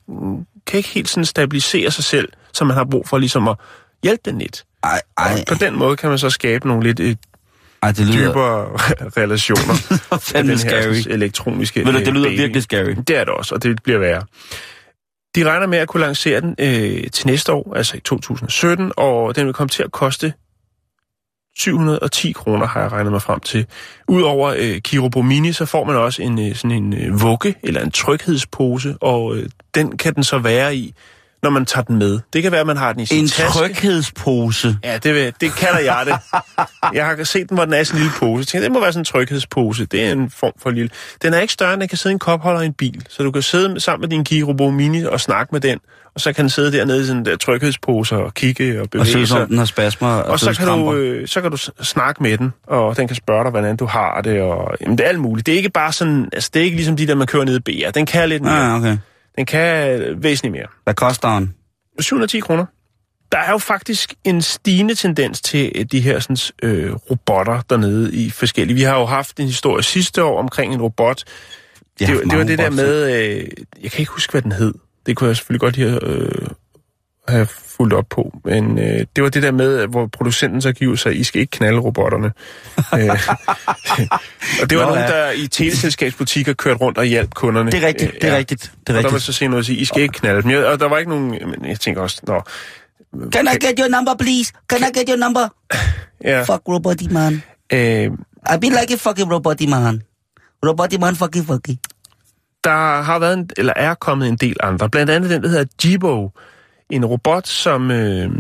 kan ikke helt sådan stabilisere sig selv, så man har brug for ligesom at hjælpe den lidt. Ej, ej, Og på den måde kan man så skabe nogle lidt øh, ej, det lyder dybere relationer den her scary. elektroniske Ved du, øh, det lyder baby. virkelig scary. Det er det også, og det bliver værre. De regner med at kunne lancere den øh, til næste år, altså i 2017, og den vil komme til at koste 710 kroner, har jeg regnet mig frem til. Udover øh, Kirobo Mini, så får man også en øh, sådan en øh, vugge eller en tryghedspose, og øh, den kan den så være i, når man tager den med. Det kan være, at man har den i sin En taske. tryghedspose. Ja, det, vil, det kalder jeg det. Jeg har set den, hvor den er sådan en lille pose. Jeg tænker, det må være sådan en tryghedspose. Det er en form for lille... Den er ikke større, end den kan sidde i en kopholder i en bil. Så du kan sidde sammen med din Kirobo Mini og snakke med den. Og så kan den sidde dernede i sådan en der tryghedspose og kigge og Og bevæge se, sig. som den har spasmer og, Og så kan, du, øh, så kan du snakke med den, og den kan spørge dig, hvordan du har det, og jamen, det er alt muligt. Det er ikke bare sådan, altså det er ikke ligesom de der, man kører ned i BR. Den kan lidt mere. Ja, okay. Den kan væsentligt mere. Hvad koster den? 710 kroner. Der er jo faktisk en stigende tendens til de her sådan, øh, robotter dernede i forskellige. Vi har jo haft en historie sidste år omkring en robot. Jeg Det, det var det der med, øh, jeg kan ikke huske, hvad den hed. Det kunne jeg selvfølgelig godt lige øh, have fulgt op på. Men øh, det var det der med, hvor producenten så giver sig, I skal ikke knalde robotterne. øh, og det var Nå, nogen, der i teleselskabsbutikker kørte rundt og hjalp kunderne. Det er rigtigt, Øh, det er ja. rigtigt. Det er Og der var rigtigt. så se noget og sige, I skal ikke knalde dem. Jeg- Og der var ikke nogen... Men jeg tænker også, nå... Can I get your number, please? Can I get your number? Ja, Fuck Roboty Man. øh, I be like a fucking Roboty Man. Roboty Man fucking fucking. der har været en, eller er kommet en del andre. Blandt andet den, der hedder Jibo. En robot, som, øh,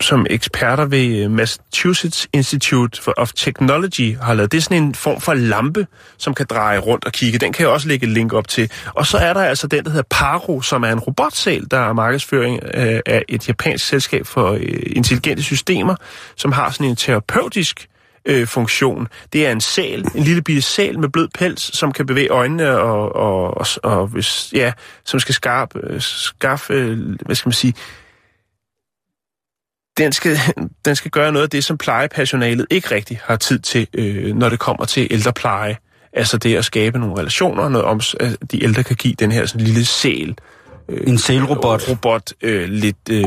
som eksperter ved øh, Massachusetts Institute of Technology har lavet. Det er sådan en form for lampe, som kan dreje rundt og kigge. Den kan jeg også lægge et link op til. Og så er der altså den, der hedder Paro, som er en robotsal, der er markedsføring øh, af et japansk selskab for øh, intelligente systemer, som har sådan en terapeutisk øh, funktion. Det er en sæl, en lille bitte sæl med blød pels, som kan bevæge øjnene og, og, og, og hvis, ja, som skal skarpe, øh, skaffe, øh, hvad skal man sige, den skal, den skal gøre noget af det, som plejepersonalet ikke rigtig har tid til, øh, når det kommer til ældrepleje. Altså det at skabe nogle relationer, noget om, at de ældre kan give den her sådan lille sæl. Øh, En sælrobot. Robot øh, lidt... Øh.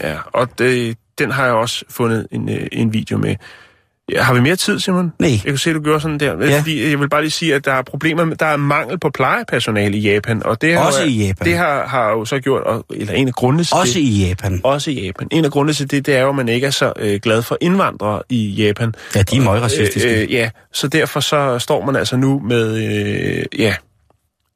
Ja, og det, den har jeg også fundet en, øh, en video med. Har vi mere tid, Simon? Nej. Jeg kan se, at du gjorde sådan der. Ja. Fordi jeg vil bare lige sige, at der er problemer med, der er mangel på plejepersonale i Japan. Og det har, Også jo- i Japan. Det har, har jo så gjort, og, eller en af grundene til Også det, i Japan. også i Japan. En af grundene til det, det er jo, at man ikke er så øh, glad for indvandrere i Japan. Ja, de er meget racistiske. Øh, øh, ja, så derfor så står man altså nu med, øh, ja,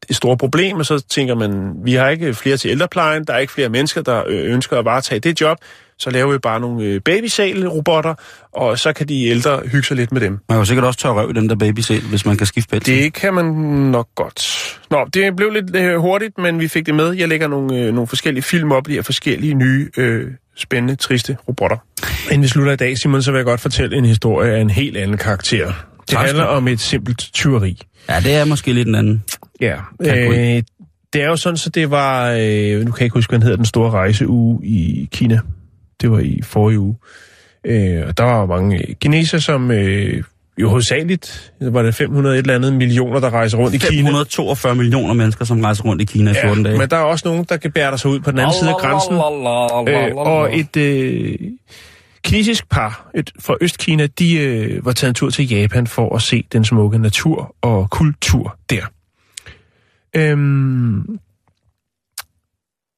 et stort problem, og så tænker man, vi har ikke flere til ældreplejen, der er ikke flere mennesker, der øh, ønsker at varetage det job, så laver vi bare nogle øh, babysal-robotter, og så kan de ældre hygge sig lidt med dem. Man kan jo sikkert også tørre røv i den der babysæl, hvis man kan skifte pelsen. Det kan man nok godt. Nå, det blev lidt øh, hurtigt, men vi fik det med. Jeg lægger nogle, øh, nogle forskellige film op, de her forskellige nye, øh, spændende, triste robotter. Inden vi slutter i dag, Simon, så vil jeg godt fortælle en historie af en helt anden karakter. Det handler om et simpelt tyveri. Ja, det er måske lidt en anden. Ja, øh, det er jo sådan, så det var, øh, nu kan jeg ikke huske, hvad den hedder, den store rejseuge i Kina. Det var i forrige uge. Øh, og der var mange kineser, som øh, jo hovedsageligt, var det 500 et eller andet millioner, der rejser rundt i Kina. 542 millioner mennesker, som rejser rundt i Kina i 14 dage. men der er også nogen, der kan bære sig ud på den anden side af grænsen. Øh, og et øh, kinesisk par et, fra Østkina, de øh, var taget en tur til Japan for at se den smukke natur og kultur der. Øhm,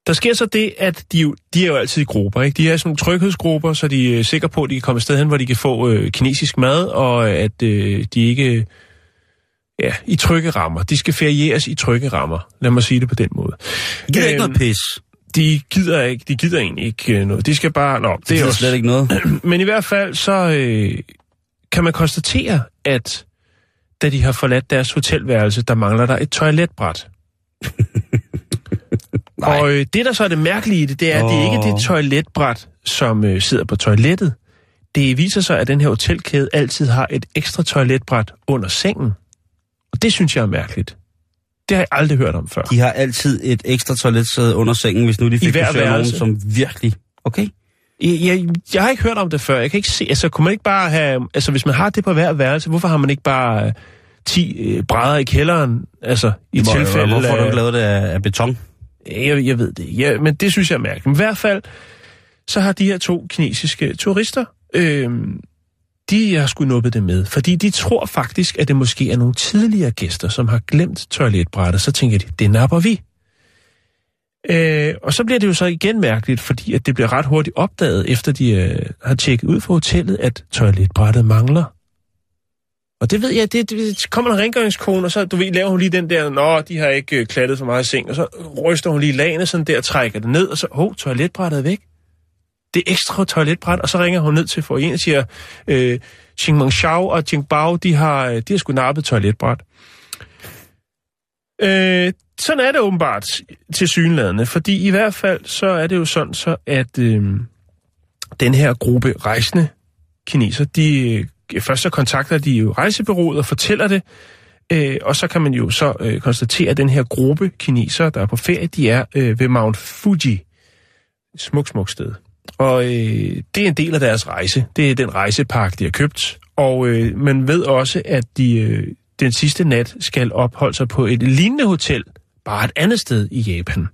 Der sker så det, at de, jo, de er jo altid i grupper. Ikke? De er sådan nogle tryghedsgrupper, så de er sikre på, at de kan komme et sted hen, hvor de kan få øh, kinesisk mad, og at øh, de ikke ja, i trygge rammer. De skal ferieres i trygge rammer. Lad mig sige det på den måde. Det er ikke noget pis. De gider, ikke, de gider egentlig ikke øh, noget. De skal bare... Nå, det, er er også... slet ikke noget. Men i hvert fald så øh, kan man konstatere, at da de har forladt deres hotelværelse, der mangler der et toiletbræt. og øh, det, der så er det mærkelige i det, det er, at det er ikke Åh. det toiletbræt, som øh, sidder på toilettet. Det viser sig, at den her hotelkæde altid har et ekstra toiletbræt under sengen. Og det synes jeg er mærkeligt. Det har jeg aldrig hørt om før. De har altid et ekstra toiletsæde under sengen, hvis nu de fik besøg nogen, som virkelig... Okay. Jeg, jeg, jeg har ikke hørt om det før. Jeg kan ikke se, altså kunne man ikke bare have, altså hvis man har det på hver værelse, hvorfor har man ikke bare øh, 10 øh, brædder i kælderen, altså i Hvor, tilfælde Hvorfor har du ikke lavet det af, af beton? Jeg, jeg ved det ikke, ja, men det synes jeg er mærkeligt. Men i hvert fald, så har de her to kinesiske turister, øh, de har sgu nuppet det med, fordi de tror faktisk, at det måske er nogle tidligere gæster, som har glemt toiletbrættet. Så tænker de, det napper vi. Øh, og så bliver det jo så igen mærkeligt, fordi at det bliver ret hurtigt opdaget, efter de øh, har tjekket ud fra hotellet, at toiletbrættet mangler. Og det ved jeg, det, det kommer en rengøringskone, og så du ved, laver hun lige den der, nå, de har ikke øh, klattet for meget i seng, og så ryster hun lige lagene sådan der, trækker det ned, og så, hov, toiletbrættet er væk. Det ekstra toiletbræt, og så ringer hun ned til forien og siger, øh, Xing Xiao og Qingbao, de har, øh, de har sgu nappet toiletbræt. Øh, sådan er det åbenbart til synlædende, fordi i hvert fald så er det jo sådan så, at øh, den her gruppe rejsende kineser, de øh, først så kontakter de jo rejsebureauet og fortæller det, øh, og så kan man jo så øh, konstatere, at den her gruppe kineser, der er på ferie, de er øh, ved Mount Fuji. Smuk, smuk sted. Og øh, det er en del af deres rejse. Det er den rejsepakke, de har købt. Og øh, man ved også, at de øh, den sidste nat skal opholde sig på et lignende hotel, bare et andet sted i Japan.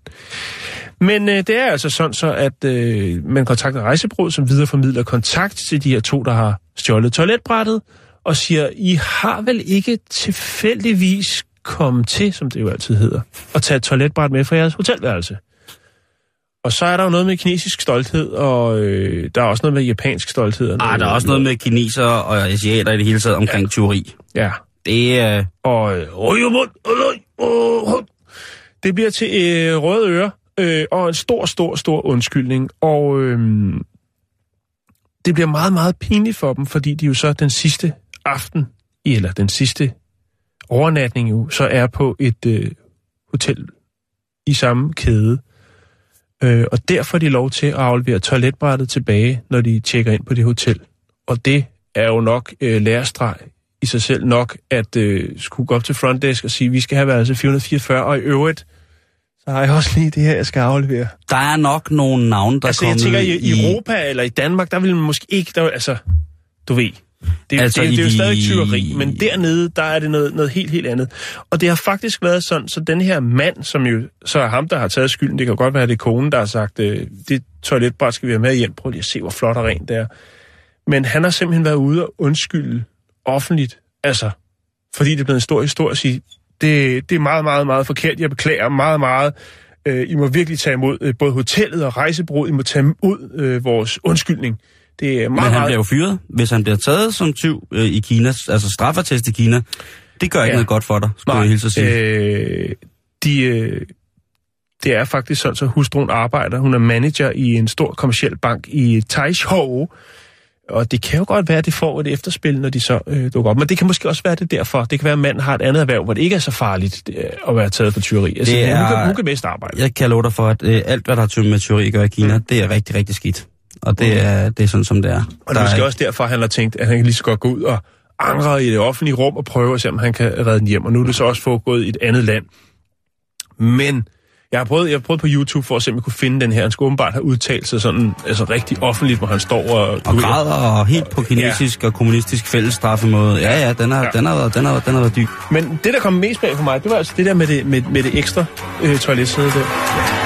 Men øh, det er altså sådan så, at øh, man kontakter rejsebrud, som videreformidler kontakt til de her to, der har stjålet toiletbrættet, og siger, I har vel ikke tilfældigvis kommet til, som det jo altid hedder, at tage et toiletbræt med fra jeres hotelværelse. Og så er der jo noget med kinesisk stolthed, og øh, der er også noget med japansk stolthed. og Ah, der er også noget med kinesere og asiater i det hele taget omkring ja. teori. Ja, Det er... og øh, øh, øh, det bliver til øh, røde ører, øh, og en stor, stor, stor undskyldning. Og øh, det bliver meget, meget pinligt for dem, fordi de jo så den sidste aften, eller den sidste overnatning jo, så er på et øh, hotel i samme kæde. Øh, og der får de lov til at aflevere toiletbrættet tilbage, når de tjekker ind på det hotel. Og det er jo nok øh, lærestreg i sig selv nok, at øh, skulle gå op til frontdesk og sige, vi skal have værelse 444, og i øvrigt, så har jeg også lige det her, jeg skal aflevere. Der er nok nogle navne, der altså, er jeg tænker, i, i Europa eller i Danmark, der vil man måske ikke, der, altså, du ved, det, Altså, det, i det er jo stadig tyveri, men dernede, der er det noget, noget helt, helt andet. Og det har faktisk været sådan, så den her mand, som jo så er ham, der har taget skylden, det kan godt være, at det er konen, der har sagt, øh, det toiletbræt skal vi have med hjem, prøv lige at se, hvor flot og rent det er. Men han har simpelthen været ude og undskylde offentligt, altså, fordi det er blevet en stor historie at sige, det, det er meget, meget, meget forkert, jeg beklager meget, meget. Øh, I må virkelig tage imod øh, både hotellet og rejsebureauet, I må tage imod øh, vores undskyldning. Det er Men meget, han meget... bliver jo fyret, hvis han bliver taget som tyv øh, i Kina, altså straffertest i Kina. Det gør ikke Ja. noget godt for dig, skulle jeg hilse at sige. Øh, de, øh, det er faktisk sådan, så hustruen arbejder. Hun er manager i en stor kommersiel bank i Taizhou. Og det kan jo godt være, at det får et efterspil, når de så øh, dukker op. Men det kan måske også være det derfor. Det kan være, at manden har et andet erhverv, hvor det ikke er så farligt øh, at være taget for tyveri. Altså, Det er... hun, kan, hun kan bedst arbejde. Jeg kan love dig for, at øh, alt, hvad der har med at gøre i Kina, mm. det er rigtig, rigtig skidt. Og det er, det er sådan, som det er. Og det er måske også derfor, han har tænkt, at han kan lige så godt gå ud og angre i det offentlige rum og prøve at se, om han kan redde den hjem. Og nu er det så også foregået i et andet land. Men jeg har prøvet, jeg har prøvet på YouTube for at se, om jeg kunne finde den her. Han skulle åbenbart have udtalt sig sådan, altså rigtig offentligt, hvor han står og... Og græder og helt på kinesisk ja. og kommunistisk fællesstraffemåde. Ja, ja, den har, Ja. ja. Den har, været, den har, den har været dyb. Men det, der kom mest bag for mig, det var altså det der med det, med, med det ekstra øh, toiletsæde der.